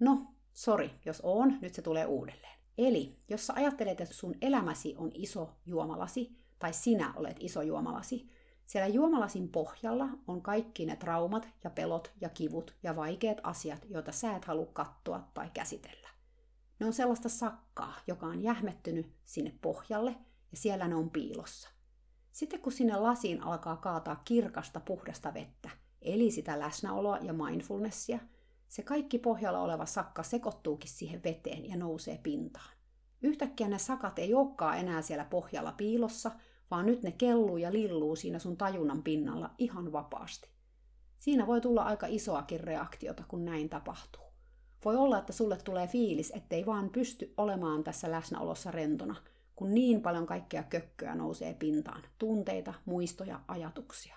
No, sori, jos on, nyt se tulee uudelleen. Eli, jos sä ajattelet, että sun elämäsi on iso juomalasi, tai sinä olet iso juomalasi, siellä juomalasin pohjalla on kaikki ne traumat ja pelot ja kivut ja vaikeat asiat, joita sä et halua katsoa tai käsitellä. Ne on sellaista sakkaa, joka on jähmettynyt sinne pohjalle ja siellä ne on piilossa. Sitten kun sinne lasiin alkaa kaataa kirkasta puhdasta vettä, eli sitä läsnäoloa ja mindfulnessia, se kaikki pohjalla oleva sakka sekoittuukin siihen veteen ja nousee pintaan. Yhtäkkiä ne sakat ei olekaan enää siellä pohjalla piilossa, vaan nyt ne kelluu ja lilluu siinä sun tajunnan pinnalla ihan vapaasti. Siinä voi tulla aika isoakin reaktiota, kun näin tapahtuu. Voi olla, että sulle tulee fiilis, ettei vaan pysty olemaan tässä läsnäolossa rentona, kun niin paljon kaikkea kökköä nousee pintaan, tunteita, muistoja, ajatuksia.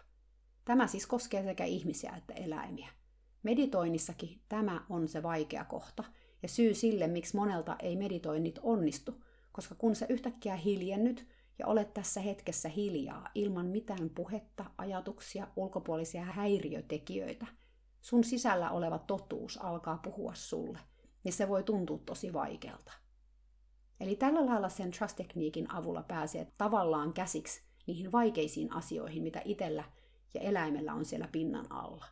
Tämä siis koskee sekä ihmisiä että eläimiä. Meditoinnissakin tämä on se vaikea kohta ja syy sille, miksi monelta ei meditoinnit onnistu, koska kun sä yhtäkkiä hiljennyt ja olet tässä hetkessä hiljaa ilman mitään puhetta, ajatuksia, ulkopuolisia häiriötekijöitä, sun sisällä oleva totuus alkaa puhua sulle, niin se voi tuntua tosi vaikealta. Eli tällä lailla sen trust-tekniikin avulla pääsee tavallaan käsiksi niihin vaikeisiin asioihin, mitä itsellä ja eläimellä on siellä pinnan alla.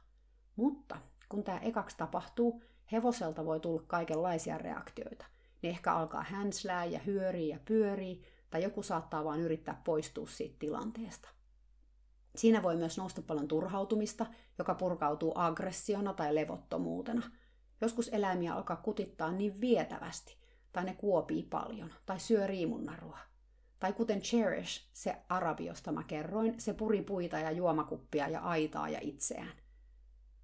Mutta kun tämä ekaksi tapahtuu, hevoselta voi tulla kaikenlaisia reaktioita. Ne ehkä alkaa hänslää ja hyörii ja pyörii, tai joku saattaa vain yrittää poistua siitä tilanteesta. Siinä voi myös nousta paljon turhautumista, joka purkautuu aggressiona tai levottomuutena. Joskus eläimiä alkaa kutittaa niin vietävästi, tai ne kuopii paljon, tai syö riimunnarua. Tai kuten Cherish, se arabi, josta mä kerroin, se puri puita ja juomakuppia ja aitaa ja itseään.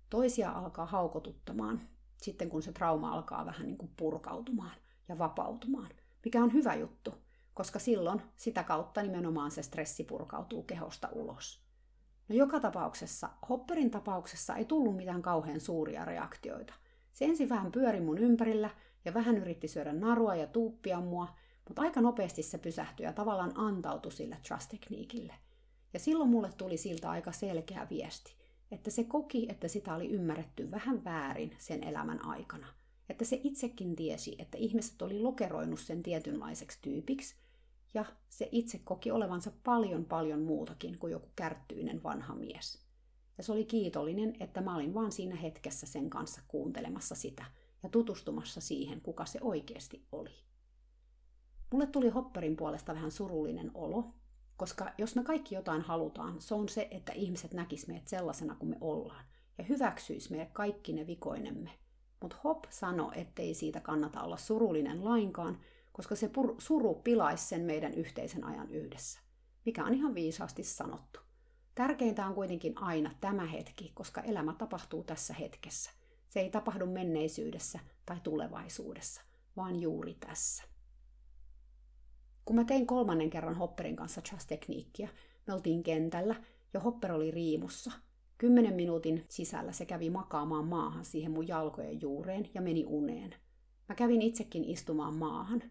Toisia alkaa haukotuttamaan, sitten kun se trauma alkaa vähän niin kuin purkautumaan ja vapautumaan, mikä on hyvä juttu, koska silloin sitä kautta nimenomaan se stressi purkautuu kehosta ulos. No joka tapauksessa, Hopperin tapauksessa ei tullut mitään kauhean suuria reaktioita. Se ensin vähän pyöri mun ympärillä ja vähän yritti syödä narua ja tuuppia mua, mutta aika nopeasti se pysähtyi ja tavallaan antautui sille trust-tekniikille. Ja silloin mulle tuli siltä aika selkeä viesti, että se koki, että sitä oli ymmärretty vähän väärin sen elämän aikana. Että se itsekin tiesi, että ihmiset oli lokeroinut sen tietynlaiseksi tyypiksi, ja se itse koki olevansa paljon paljon muutakin kuin joku kärttyinen vanha mies. Ja se oli kiitollinen, että mä olin vaan siinä hetkessä sen kanssa kuuntelemassa sitä ja tutustumassa siihen, kuka se oikeasti oli. Mulle tuli Hopperin puolesta vähän surullinen olo, koska jos me kaikki jotain halutaan, se on se, että ihmiset näkis meidät sellaisena kuin me ollaan ja hyväksyis meidät kaikki ne vikoinemme. Mutta Hop sanoi, ettei siitä kannata olla surullinen lainkaan, koska se pur- suru pilaisi sen meidän yhteisen ajan yhdessä. Mikä on ihan viisaasti sanottu. Tärkeintä on kuitenkin aina tämä hetki, koska elämä tapahtuu tässä hetkessä. Se ei tapahdu menneisyydessä tai tulevaisuudessa, vaan juuri tässä. Kun mä tein kolmannen kerran Hopperin kanssa Trust-tekniikkiä, me oltiin kentällä ja Hopper oli riimussa. Kymmenen minuutin sisällä se kävi makaamaan maahan siihen mun jalkojen juureen ja meni uneen. Mä kävin itsekin istumaan maahan.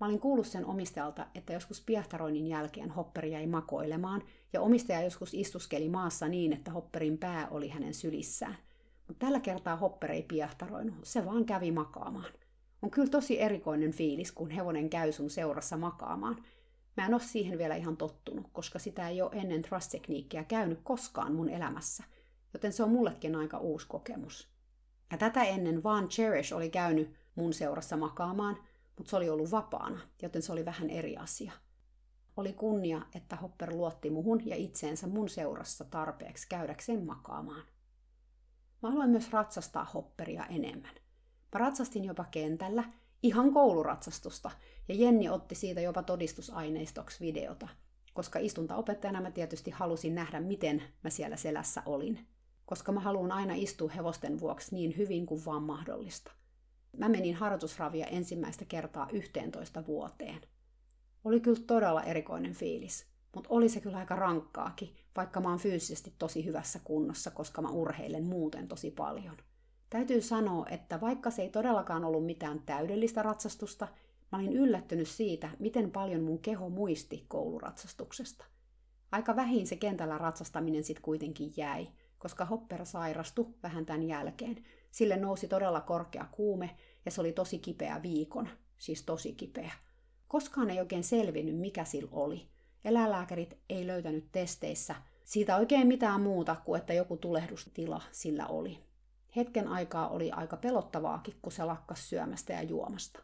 Mä olin kuullut sen omistajalta, että joskus piehtaroinnin jälkeen Hopperi jäi makoilemaan, ja omistaja joskus istuskeli maassa niin, että Hopperin pää oli hänen sylissään. Mutta tällä kertaa Hopper ei piehtaroinut, se vaan kävi makaamaan. On kyllä tosi erikoinen fiilis, kun hevonen käy sun seurassa makaamaan. Mä en ole siihen vielä ihan tottunut, koska sitä ei ole ennen trust-tekniikkiä käynyt koskaan mun elämässä, joten se on mullekin aika uusi kokemus. Ja tätä ennen vaan Cherish oli käynyt mun seurassa makaamaan, mutta se oli ollut vapaana, joten se oli vähän eri asia. Oli kunnia, että Hopper luotti muhun ja itseensä mun seurassa tarpeeksi käydäkseen makaamaan. Mä haluan myös ratsastaa Hopperia enemmän. Mä ratsastin jopa kentällä, ihan kouluratsastusta, ja Jenni otti siitä jopa todistusaineistoksi videota, koska istuntaopettajana mä tietysti halusin nähdä, miten mä siellä selässä olin, koska mä haluan aina istua hevosten vuoksi niin hyvin kuin vaan mahdollista. Mä menin harjoitusravia ensimmäistä kertaa 11 vuoteen. Oli kyllä todella erikoinen fiilis, mutta oli se kyllä aika rankkaakin, vaikka mä oon fyysisesti tosi hyvässä kunnossa, koska mä urheilen muuten tosi paljon. Täytyy sanoa, että vaikka se ei todellakaan ollut mitään täydellistä ratsastusta, mä olin yllättynyt siitä, miten paljon mun keho muisti kouluratsastuksesta. Aika vähin se kentällä ratsastaminen sitten kuitenkin jäi, koska Hopper sairastui vähän tämän jälkeen. Sille nousi todella korkea kuume ja se oli tosi kipeä viikon, siis tosi kipeä. Koskaan ei oikein selvinnyt, mikä sillä oli. Eläinlääkärit ei löytänyt testeissä siitä oikein mitään muuta kuin, että joku tulehdustila sillä oli. Hetken aikaa oli aika pelottavaakin, kun se lakkas syömästä ja juomasta.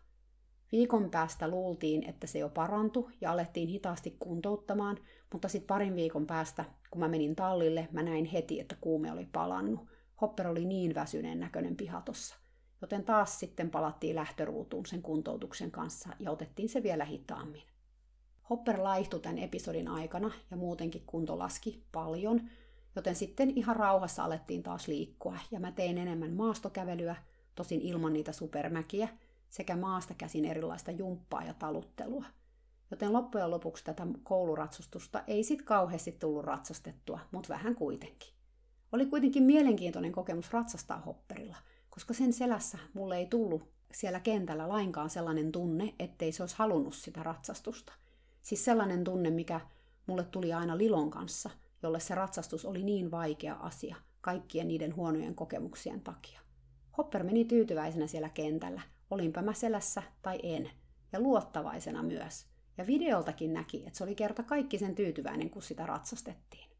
Viikon päästä luultiin, että se jo parantui ja alettiin hitaasti kuntouttamaan, mutta sitten parin viikon päästä, kun mä menin tallille, mä näin heti, että kuume oli palannut. Hopper oli niin väsyneen näköinen pihatossa. Joten taas sitten palattiin lähtöruutuun sen kuntoutuksen kanssa ja otettiin se vielä hitaammin. Hopper laihtui tämän episodin aikana ja muutenkin kunto laski paljon, joten sitten ihan rauhassa alettiin taas liikkua ja mä tein enemmän maastokävelyä, tosin ilman niitä supermäkiä, sekä maasta käsin erilaista jumppaa ja taluttelua. Joten loppujen lopuksi tätä kouluratsastusta ei sit kauheasti tullut ratsastettua, mutta vähän kuitenkin. Oli kuitenkin mielenkiintoinen kokemus ratsastaa hopperilla, koska sen selässä mulle ei tullut siellä kentällä lainkaan sellainen tunne, ettei se olisi halunnut sitä ratsastusta. Siis sellainen tunne, mikä mulle tuli aina Lilon kanssa, jolle se ratsastus oli niin vaikea asia kaikkien niiden huonojen kokemuksien takia. Hopper meni tyytyväisenä siellä kentällä, olinpä mä selässä tai en, ja luottavaisena myös. Ja videoltakin näki, että se oli kerta kaikki sen tyytyväinen, kun sitä ratsastettiin.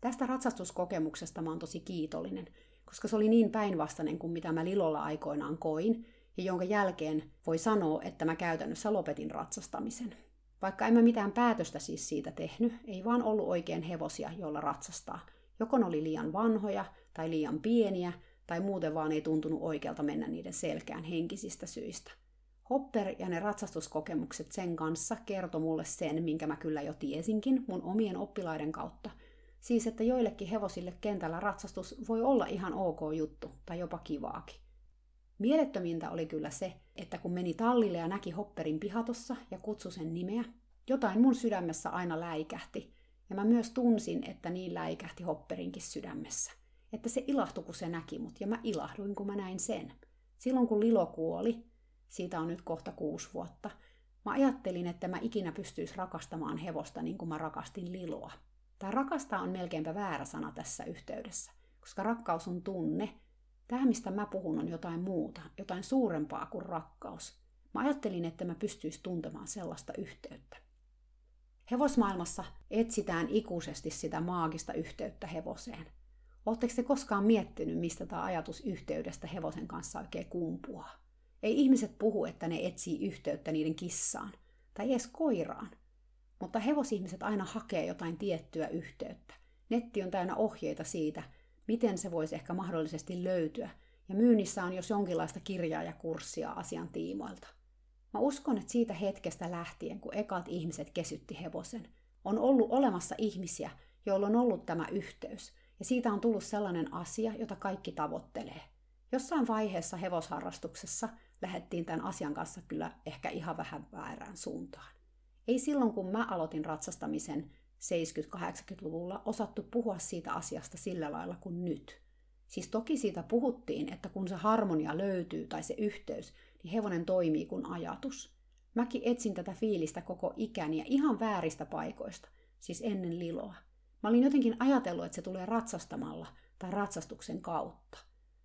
Tästä ratsastuskokemuksesta mä oon tosi kiitollinen, koska se oli niin päinvastainen kuin mitä mä Lilolla aikoinaan koin, ja jonka jälkeen voi sanoa, että mä käytännössä lopetin ratsastamisen. Vaikka en mä mitään päätöstä siis siitä tehnyt, ei vaan ollut oikein hevosia, joilla ratsastaa. Joko ne oli liian vanhoja tai liian pieniä, tai muuten vaan ei tuntunut oikealta mennä niiden selkään henkisistä syistä. Hopper ja ne ratsastuskokemukset sen kanssa kertoi mulle sen, minkä mä kyllä jo tiesinkin mun omien oppilaiden kautta. Siis, että joillekin hevosille kentällä ratsastus voi olla ihan ok juttu, tai jopa kivaakin. Mielettömintä oli kyllä se, että kun meni tallille ja näki Hopperin pihatossa ja kutsui sen nimeä, jotain mun sydämessä aina läikähti, ja mä myös tunsin, että niin läikähti Hopperinkin sydämessä. Että se ilahtui, kun se näki mut, ja mä ilahduin, kun mä näin sen. Silloin kun Lilo kuoli, siitä on nyt kohta kuusi vuotta, mä ajattelin, että mä ikinä pystyis rakastamaan hevosta niin kuin mä rakastin Liloa. Tämä rakastaa on melkeinpä väärä sana tässä yhteydessä, koska rakkaus on tunne, Tämä, mistä mä puhun, on jotain muuta, jotain suurempaa kuin rakkaus. Mä ajattelin, että mä pystyisin tuntemaan sellaista yhteyttä. Hevosmaailmassa etsitään ikuisesti sitä maagista yhteyttä hevoseen. Oletteko te koskaan miettinyt, mistä tämä ajatus yhteydestä hevosen kanssa oikein kumpuaa? Ei ihmiset puhu, että ne etsii yhteyttä niiden kissaan tai edes koiraan. Mutta hevosihmiset aina hakee jotain tiettyä yhteyttä. Netti on täynnä ohjeita siitä, miten se voisi ehkä mahdollisesti löytyä, ja myynnissä on jos jonkinlaista kirjaa ja kurssia asian tiimoilta. Mä uskon, että siitä hetkestä lähtien, kun ekat ihmiset kesytti hevosen, on ollut olemassa ihmisiä, joilla on ollut tämä yhteys, ja siitä on tullut sellainen asia, jota kaikki tavoittelee. Jossain vaiheessa hevosharrastuksessa lähdettiin tämän asian kanssa kyllä ehkä ihan vähän väärään suuntaan. Ei silloin, kun mä aloitin ratsastamisen 70-80-luvulla osattu puhua siitä asiasta sillä lailla kuin nyt. Siis toki siitä puhuttiin, että kun se harmonia löytyy tai se yhteys, niin hevonen toimii kuin ajatus. Mäkin etsin tätä fiilistä koko ikäni ja ihan vääristä paikoista, siis ennen liloa. Mä olin jotenkin ajatellut, että se tulee ratsastamalla tai ratsastuksen kautta.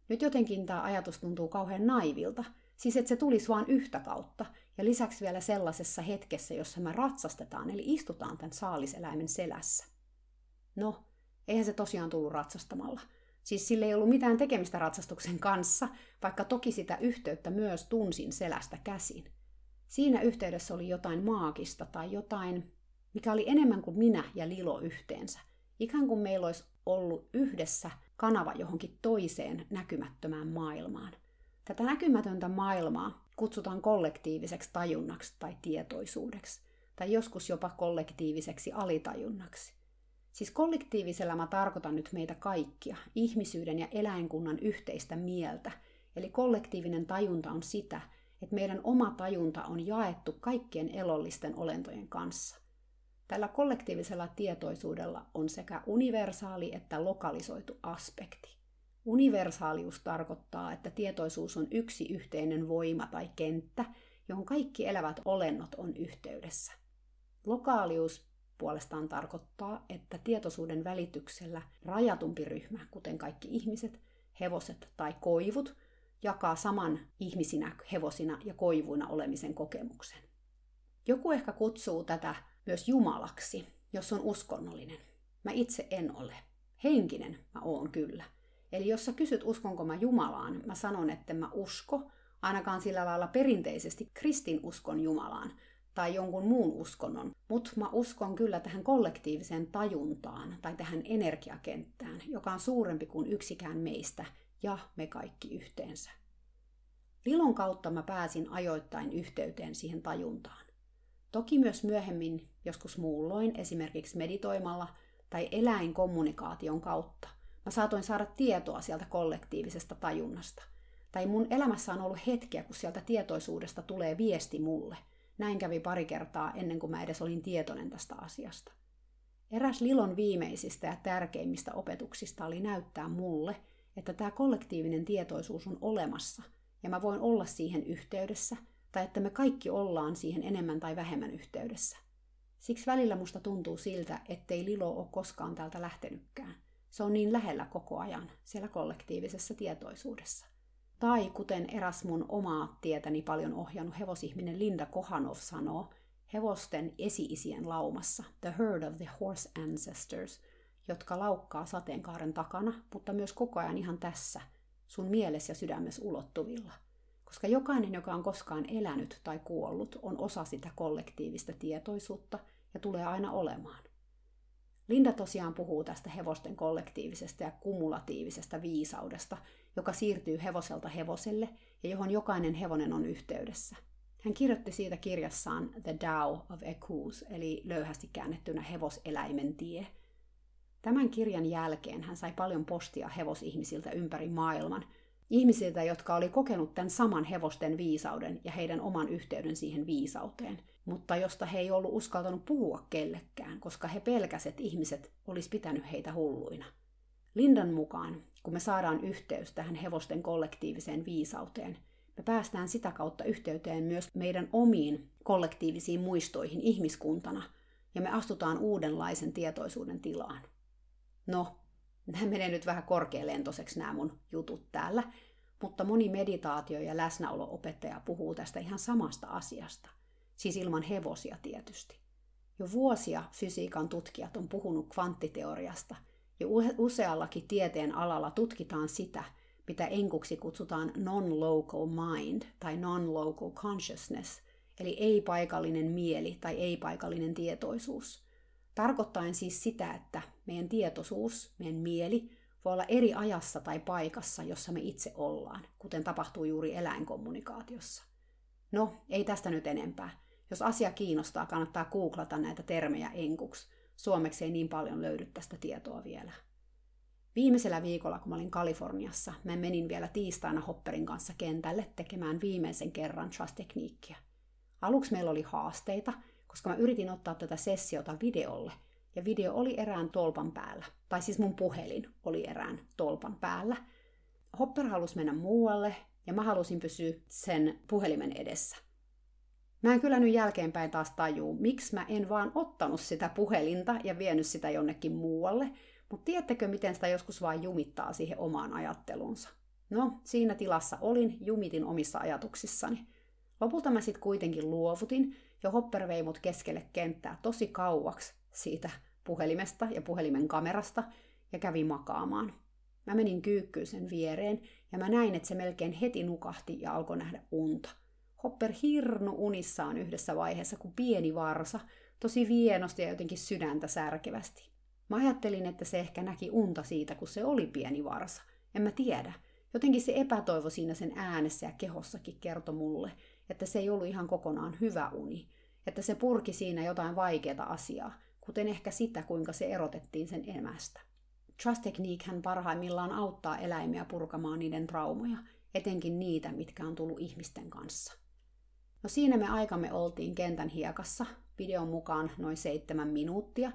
Nyt jotenkin tämä ajatus tuntuu kauhean naivilta, siis että se tulisi vain yhtä kautta, ja lisäksi vielä sellaisessa hetkessä, jossa me ratsastetaan, eli istutaan tämän saaliseläimen selässä. No, eihän se tosiaan tullut ratsastamalla. Siis sillä ei ollut mitään tekemistä ratsastuksen kanssa, vaikka toki sitä yhteyttä myös tunsin selästä käsin. Siinä yhteydessä oli jotain maagista tai jotain, mikä oli enemmän kuin minä ja Lilo yhteensä. Ikään kuin meillä olisi ollut yhdessä kanava johonkin toiseen näkymättömään maailmaan. Tätä näkymätöntä maailmaa kutsutaan kollektiiviseksi tajunnaksi tai tietoisuudeksi, tai joskus jopa kollektiiviseksi alitajunnaksi. Siis kollektiivisella mä tarkoitan nyt meitä kaikkia, ihmisyyden ja eläinkunnan yhteistä mieltä. Eli kollektiivinen tajunta on sitä, että meidän oma tajunta on jaettu kaikkien elollisten olentojen kanssa. Tällä kollektiivisella tietoisuudella on sekä universaali että lokalisoitu aspekti. Universaalius tarkoittaa, että tietoisuus on yksi yhteinen voima tai kenttä, johon kaikki elävät olennot on yhteydessä. Lokaalius puolestaan tarkoittaa, että tietoisuuden välityksellä rajatumpi ryhmä, kuten kaikki ihmiset, hevoset tai koivut, jakaa saman ihmisinä, hevosina ja koivuina olemisen kokemuksen. Joku ehkä kutsuu tätä myös Jumalaksi, jos on uskonnollinen. Mä itse en ole. Henkinen mä oon kyllä. Eli jos sä kysyt, uskonko mä Jumalaan, mä sanon, että mä usko, ainakaan sillä lailla perinteisesti kristinuskon Jumalaan, tai jonkun muun uskonnon, mutta mä uskon kyllä tähän kollektiiviseen tajuntaan tai tähän energiakenttään, joka on suurempi kuin yksikään meistä ja me kaikki yhteensä. Lilon kautta mä pääsin ajoittain yhteyteen siihen tajuntaan. Toki myös myöhemmin, joskus muulloin, esimerkiksi meditoimalla tai eläinkommunikaation kautta, mä saatoin saada tietoa sieltä kollektiivisesta tajunnasta. Tai mun elämässä on ollut hetkiä, kun sieltä tietoisuudesta tulee viesti mulle – näin kävi pari kertaa ennen kuin mä edes olin tietoinen tästä asiasta. Eräs Lilon viimeisistä ja tärkeimmistä opetuksista oli näyttää mulle, että tämä kollektiivinen tietoisuus on olemassa ja mä voin olla siihen yhteydessä, tai että me kaikki ollaan siihen enemmän tai vähemmän yhteydessä. Siksi välillä musta tuntuu siltä, ettei Lilo ole koskaan täältä lähtenytkään. Se on niin lähellä koko ajan, siellä kollektiivisessa tietoisuudessa. Tai kuten eräs mun omaa tietäni paljon ohjannut hevosihminen Linda Kohanov sanoo, hevosten esi-isien laumassa, The Herd of the Horse Ancestors, jotka laukkaa sateenkaaren takana, mutta myös koko ajan ihan tässä, sun mielessä ja sydämessä ulottuvilla. Koska jokainen, joka on koskaan elänyt tai kuollut, on osa sitä kollektiivista tietoisuutta ja tulee aina olemaan. Linda tosiaan puhuu tästä hevosten kollektiivisesta ja kumulatiivisesta viisaudesta, joka siirtyy hevoselta hevoselle ja johon jokainen hevonen on yhteydessä. Hän kirjoitti siitä kirjassaan The Tao of Equus, eli löyhästi käännettynä hevoseläimen tie. Tämän kirjan jälkeen hän sai paljon postia hevosihmisiltä ympäri maailman, ihmisiltä, jotka oli kokenut tämän saman hevosten viisauden ja heidän oman yhteyden siihen viisauteen, mutta josta he ei ollut uskaltanut puhua kellekään, koska he pelkäsivät, että ihmiset olisi pitänyt heitä hulluina. Lindan mukaan, kun me saadaan yhteys tähän hevosten kollektiiviseen viisauteen, me päästään sitä kautta yhteyteen myös meidän omiin kollektiivisiin muistoihin ihmiskuntana, ja me astutaan uudenlaisen tietoisuuden tilaan. No, nämä menee nyt vähän korkealentoiseksi nämä mun jutut täällä, mutta moni meditaatio- ja läsnäolo-opettaja puhuu tästä ihan samasta asiasta, siis ilman hevosia tietysti. Jo vuosia fysiikan tutkijat on puhunut kvanttiteoriasta – ja useallakin tieteen alalla tutkitaan sitä, mitä enkuksi kutsutaan non-local mind tai non-local consciousness, eli ei-paikallinen mieli tai ei-paikallinen tietoisuus. Tarkoittaen siis sitä, että meidän tietoisuus, meidän mieli, voi olla eri ajassa tai paikassa, jossa me itse ollaan, kuten tapahtuu juuri eläinkommunikaatiossa. No, ei tästä nyt enempää. Jos asia kiinnostaa, kannattaa googlata näitä termejä enkuksi, Suomeksi ei niin paljon löydy tästä tietoa vielä. Viimeisellä viikolla, kun mä olin Kaliforniassa, mä menin vielä tiistaina Hopperin kanssa kentälle tekemään viimeisen kerran trust-tekniikkiä. Aluksi meillä oli haasteita, koska mä yritin ottaa tätä sessiota videolle, ja video oli erään tolpan päällä. Tai siis mun puhelin oli erään tolpan päällä. Hopper halusi mennä muualle, ja mä halusin pysyä sen puhelimen edessä. Mä en kyllä nyt jälkeenpäin taas tajuu, miksi mä en vaan ottanut sitä puhelinta ja vienyt sitä jonnekin muualle, mutta tiedättekö, miten sitä joskus vaan jumittaa siihen omaan ajattelunsa? No, siinä tilassa olin, jumitin omissa ajatuksissani. Lopulta mä sitten kuitenkin luovutin, ja Hopper vei mut keskelle kenttää tosi kauaksi siitä puhelimesta ja puhelimen kamerasta, ja kävi makaamaan. Mä menin kyykkyyn sen viereen, ja mä näin, että se melkein heti nukahti ja alkoi nähdä unta – Hopper hirnu unissaan yhdessä vaiheessa kuin pieni varsa, tosi vienosti ja jotenkin sydäntä särkevästi. Mä ajattelin, että se ehkä näki unta siitä, kun se oli pieni varsa. En mä tiedä. Jotenkin se epätoivo siinä sen äänessä ja kehossakin kertoi mulle, että se ei ollut ihan kokonaan hyvä uni. Että se purki siinä jotain vaikeaa asiaa, kuten ehkä sitä, kuinka se erotettiin sen emästä. Trust Technique parhaimmillaan auttaa eläimiä purkamaan niiden traumoja, etenkin niitä, mitkä on tullut ihmisten kanssa. No siinä me aikamme oltiin kentän hiekassa, videon mukaan noin seitsemän minuuttia,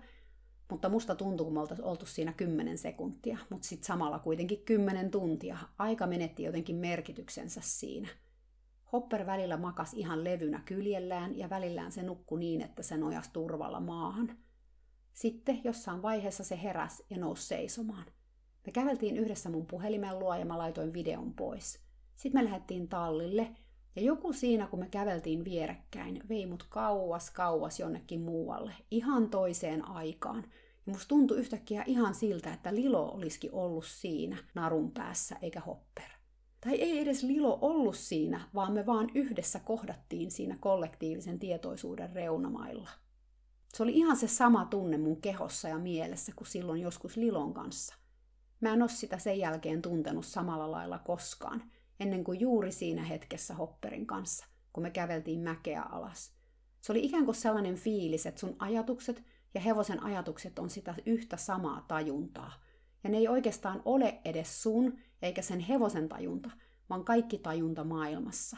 mutta musta tuntuu, kun me oltaisiin oltu siinä kymmenen sekuntia, mutta sitten samalla kuitenkin kymmenen tuntia. Aika menetti jotenkin merkityksensä siinä. Hopper välillä makas ihan levynä kyljellään ja välillään se nukkui niin, että se nojasi turvalla maahan. Sitten jossain vaiheessa se heräs ja nousi seisomaan. Me käveltiin yhdessä mun puhelimen luo ja mä laitoin videon pois. Sitten me lähdettiin tallille ja joku siinä, kun me käveltiin vierekkäin, vei mut kauas kauas jonnekin muualle, ihan toiseen aikaan. Ja musta tuntui yhtäkkiä ihan siltä, että Lilo olisikin ollut siinä narun päässä, eikä Hopper. Tai ei edes Lilo ollut siinä, vaan me vaan yhdessä kohdattiin siinä kollektiivisen tietoisuuden reunamailla. Se oli ihan se sama tunne mun kehossa ja mielessä kuin silloin joskus Lilon kanssa. Mä en ole sitä sen jälkeen tuntenut samalla lailla koskaan, ennen kuin juuri siinä hetkessä Hopperin kanssa, kun me käveltiin mäkeä alas. Se oli ikään kuin sellainen fiilis, että sun ajatukset ja hevosen ajatukset on sitä yhtä samaa tajuntaa. Ja ne ei oikeastaan ole edes sun eikä sen hevosen tajunta, vaan kaikki tajunta maailmassa.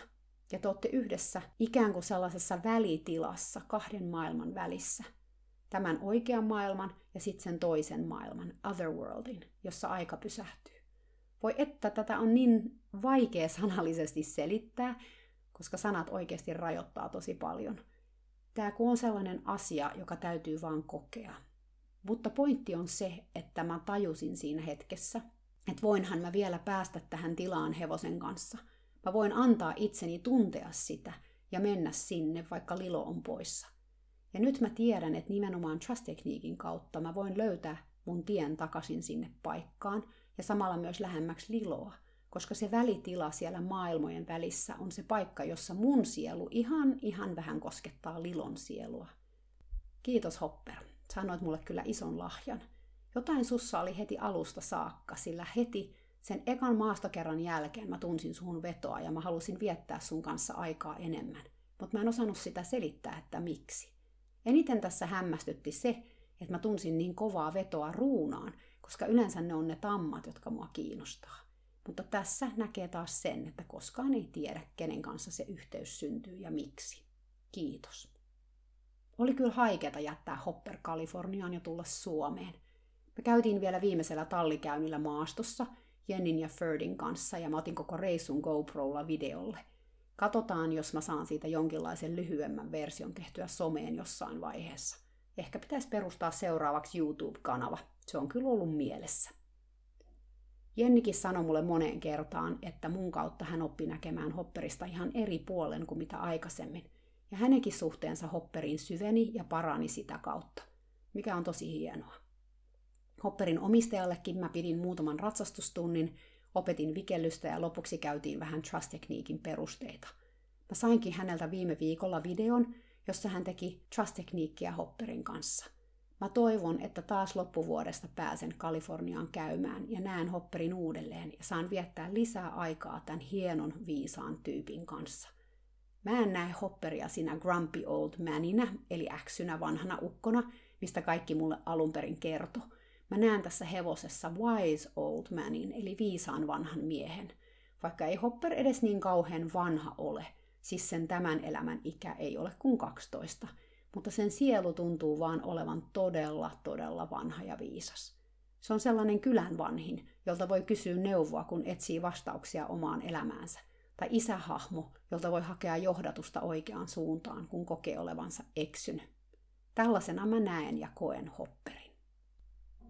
Ja te olette yhdessä ikään kuin sellaisessa välitilassa kahden maailman välissä. Tämän oikean maailman ja sitten sen toisen maailman, otherworldin, jossa aika pysähtyy. Voi että tätä on niin vaikea sanallisesti selittää, koska sanat oikeasti rajoittaa tosi paljon. Tämä kun on sellainen asia, joka täytyy vaan kokea. Mutta pointti on se, että mä tajusin siinä hetkessä, että voinhan mä vielä päästä tähän tilaan hevosen kanssa. Mä voin antaa itseni tuntea sitä ja mennä sinne, vaikka Lilo on poissa. Ja nyt mä tiedän, että nimenomaan Trust-tekniikin kautta mä voin löytää mun tien takaisin sinne paikkaan ja samalla myös lähemmäksi Liloa koska se välitila siellä maailmojen välissä on se paikka, jossa mun sielu ihan, ihan vähän koskettaa Lilon sielua. Kiitos Hopper, sanoit mulle kyllä ison lahjan. Jotain sussa oli heti alusta saakka, sillä heti sen ekan maastokerran jälkeen mä tunsin sun vetoa ja mä halusin viettää sun kanssa aikaa enemmän. Mutta mä en osannut sitä selittää, että miksi. Eniten tässä hämmästytti se, että mä tunsin niin kovaa vetoa ruunaan, koska yleensä ne on ne tammat, jotka mua kiinnostaa. Mutta tässä näkee taas sen, että koskaan ei tiedä, kenen kanssa se yhteys syntyy ja miksi. Kiitos. Oli kyllä haikeata jättää Hopper Kaliforniaan ja tulla Suomeen. Me käytiin vielä viimeisellä tallikäynnillä maastossa Jennin ja Ferdin kanssa ja mä otin koko reissun GoProlla videolle. Katsotaan, jos mä saan siitä jonkinlaisen lyhyemmän version tehtyä someen jossain vaiheessa. Ehkä pitäisi perustaa seuraavaksi YouTube-kanava. Se on kyllä ollut mielessä. Jennikin sanoi mulle moneen kertaan, että mun kautta hän oppi näkemään Hopperista ihan eri puolen kuin mitä aikaisemmin. Ja hänenkin suhteensa Hopperiin syveni ja parani sitä kautta, mikä on tosi hienoa. Hopperin omistajallekin mä pidin muutaman ratsastustunnin, opetin vikellystä ja lopuksi käytiin vähän trust-tekniikin perusteita. Mä sainkin häneltä viime viikolla videon, jossa hän teki trust-tekniikkiä Hopperin kanssa. Mä toivon, että taas loppuvuodesta pääsen Kaliforniaan käymään ja näen Hopperin uudelleen ja saan viettää lisää aikaa tämän hienon viisaan tyypin kanssa. Mä en näe Hopperia sinä grumpy old manina, eli äksynä vanhana ukkona, mistä kaikki mulle alun perin kertoi. Mä näen tässä hevosessa wise old manin, eli viisaan vanhan miehen. Vaikka ei Hopper edes niin kauhean vanha ole, siis sen tämän elämän ikä ei ole kuin 12, mutta sen sielu tuntuu vaan olevan todella, todella vanha ja viisas. Se on sellainen kylän vanhin, jolta voi kysyä neuvoa, kun etsii vastauksia omaan elämäänsä. Tai isähahmo, jolta voi hakea johdatusta oikeaan suuntaan, kun kokee olevansa eksynyt. Tällaisena mä näen ja koen Hopperin.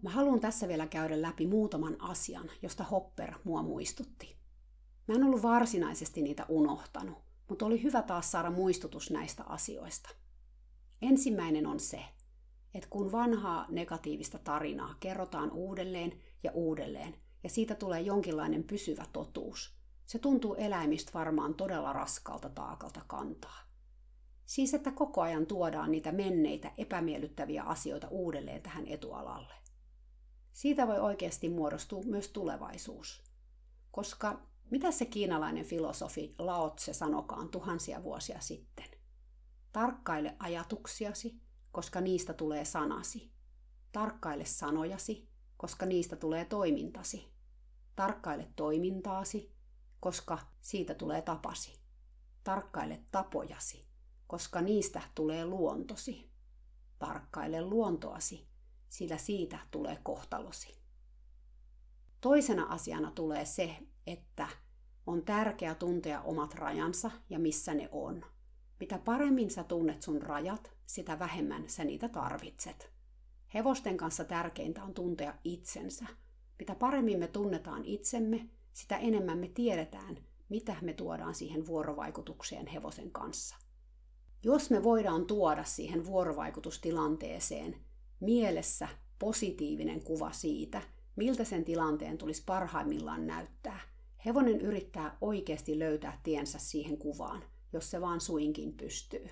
Mä haluan tässä vielä käydä läpi muutaman asian, josta Hopper mua muistutti. Mä en ollut varsinaisesti niitä unohtanut, mutta oli hyvä taas saada muistutus näistä asioista – Ensimmäinen on se, että kun vanhaa negatiivista tarinaa kerrotaan uudelleen ja uudelleen, ja siitä tulee jonkinlainen pysyvä totuus, Se tuntuu eläimistä varmaan todella raskalta taakalta kantaa. Siis että koko ajan tuodaan niitä menneitä epämiellyttäviä asioita uudelleen tähän etualalle. Siitä voi oikeasti muodostua myös tulevaisuus. Koska mitä se kiinalainen filosofi Lao Tse sanokaan tuhansia vuosia sitten? Tarkkaile ajatuksiasi, koska niistä tulee sanasi. Tarkkaile sanojasi, koska niistä tulee toimintasi. Tarkkaile toimintaasi, koska siitä tulee tapasi. Tarkkaile tapojasi, koska niistä tulee luontosi. Tarkkaile luontoasi, sillä siitä tulee kohtalosi. Toisena asiana tulee se, että on tärkeää tuntea omat rajansa ja missä ne on. Mitä paremmin sä tunnet sun rajat, sitä vähemmän sä niitä tarvitset. Hevosten kanssa tärkeintä on tuntea itsensä. Mitä paremmin me tunnetaan itsemme, sitä enemmän me tiedetään, mitä me tuodaan siihen vuorovaikutukseen hevosen kanssa. Jos me voidaan tuoda siihen vuorovaikutustilanteeseen mielessä positiivinen kuva siitä, miltä sen tilanteen tulisi parhaimmillaan näyttää, hevonen yrittää oikeasti löytää tiensä siihen kuvaan, jos se vaan suinkin pystyy.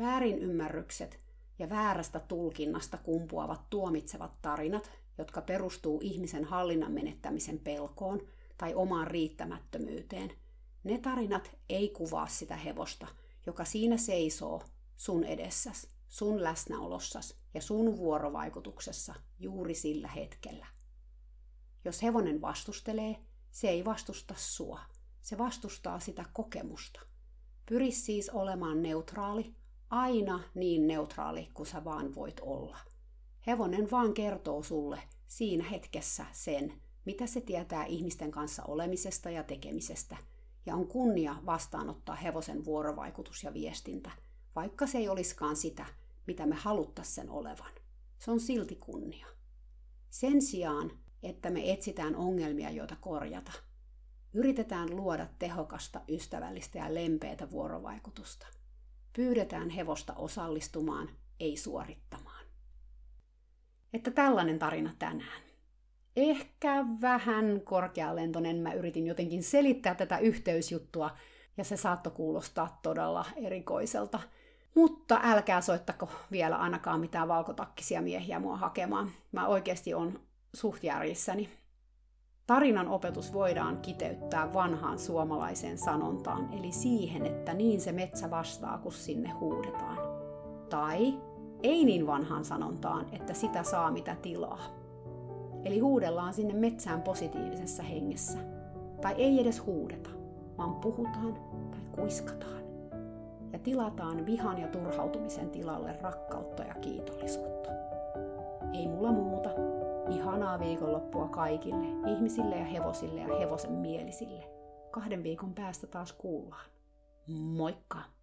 Väärinymmärrykset ja väärästä tulkinnasta kumpuavat tuomitsevat tarinat, jotka perustuu ihmisen hallinnan menettämisen pelkoon tai omaan riittämättömyyteen, ne tarinat ei kuvaa sitä hevosta, joka siinä seisoo sun edessäs, sun läsnäolossas ja sun vuorovaikutuksessa juuri sillä hetkellä. Jos hevonen vastustelee, se ei vastusta sua. Se vastustaa sitä kokemusta. Pyri siis olemaan neutraali, aina niin neutraali kuin sä vaan voit olla. Hevonen vaan kertoo sulle siinä hetkessä sen, mitä se tietää ihmisten kanssa olemisesta ja tekemisestä, ja on kunnia vastaanottaa hevosen vuorovaikutus ja viestintä, vaikka se ei olisikaan sitä, mitä me haluttaisiin sen olevan. Se on silti kunnia. Sen sijaan, että me etsitään ongelmia, joita korjata, yritetään luoda tehokasta, ystävällistä ja lempeätä vuorovaikutusta. Pyydetään hevosta osallistumaan, ei suorittamaan. Että tällainen tarina tänään. Ehkä vähän korkealentoinen. Mä yritin jotenkin selittää tätä yhteysjuttua, ja se saattoi kuulostaa todella erikoiselta. Mutta älkää soittako vielä ainakaan mitään valkotakkisia miehiä mua hakemaan. Mä oikeasti on suht järjissäni. Tarinan opetus voidaan kiteyttää vanhaan suomalaiseen sanontaan, eli siihen, että niin se metsä vastaa, kun sinne huudetaan. Tai ei niin vanhaan sanontaan, että sitä saa mitä tilaa. Eli huudellaan sinne metsään positiivisessa hengessä. Tai ei edes huudeta, vaan puhutaan tai kuiskataan. Ja tilataan vihan ja turhautumisen tilalle rakkautta ja kiitollisuutta. Ei mulla muuta. Ihanaa viikonloppua kaikille, ihmisille ja hevosille ja hevosen mielisille. Kahden viikon päästä taas kuullaan. Moikka!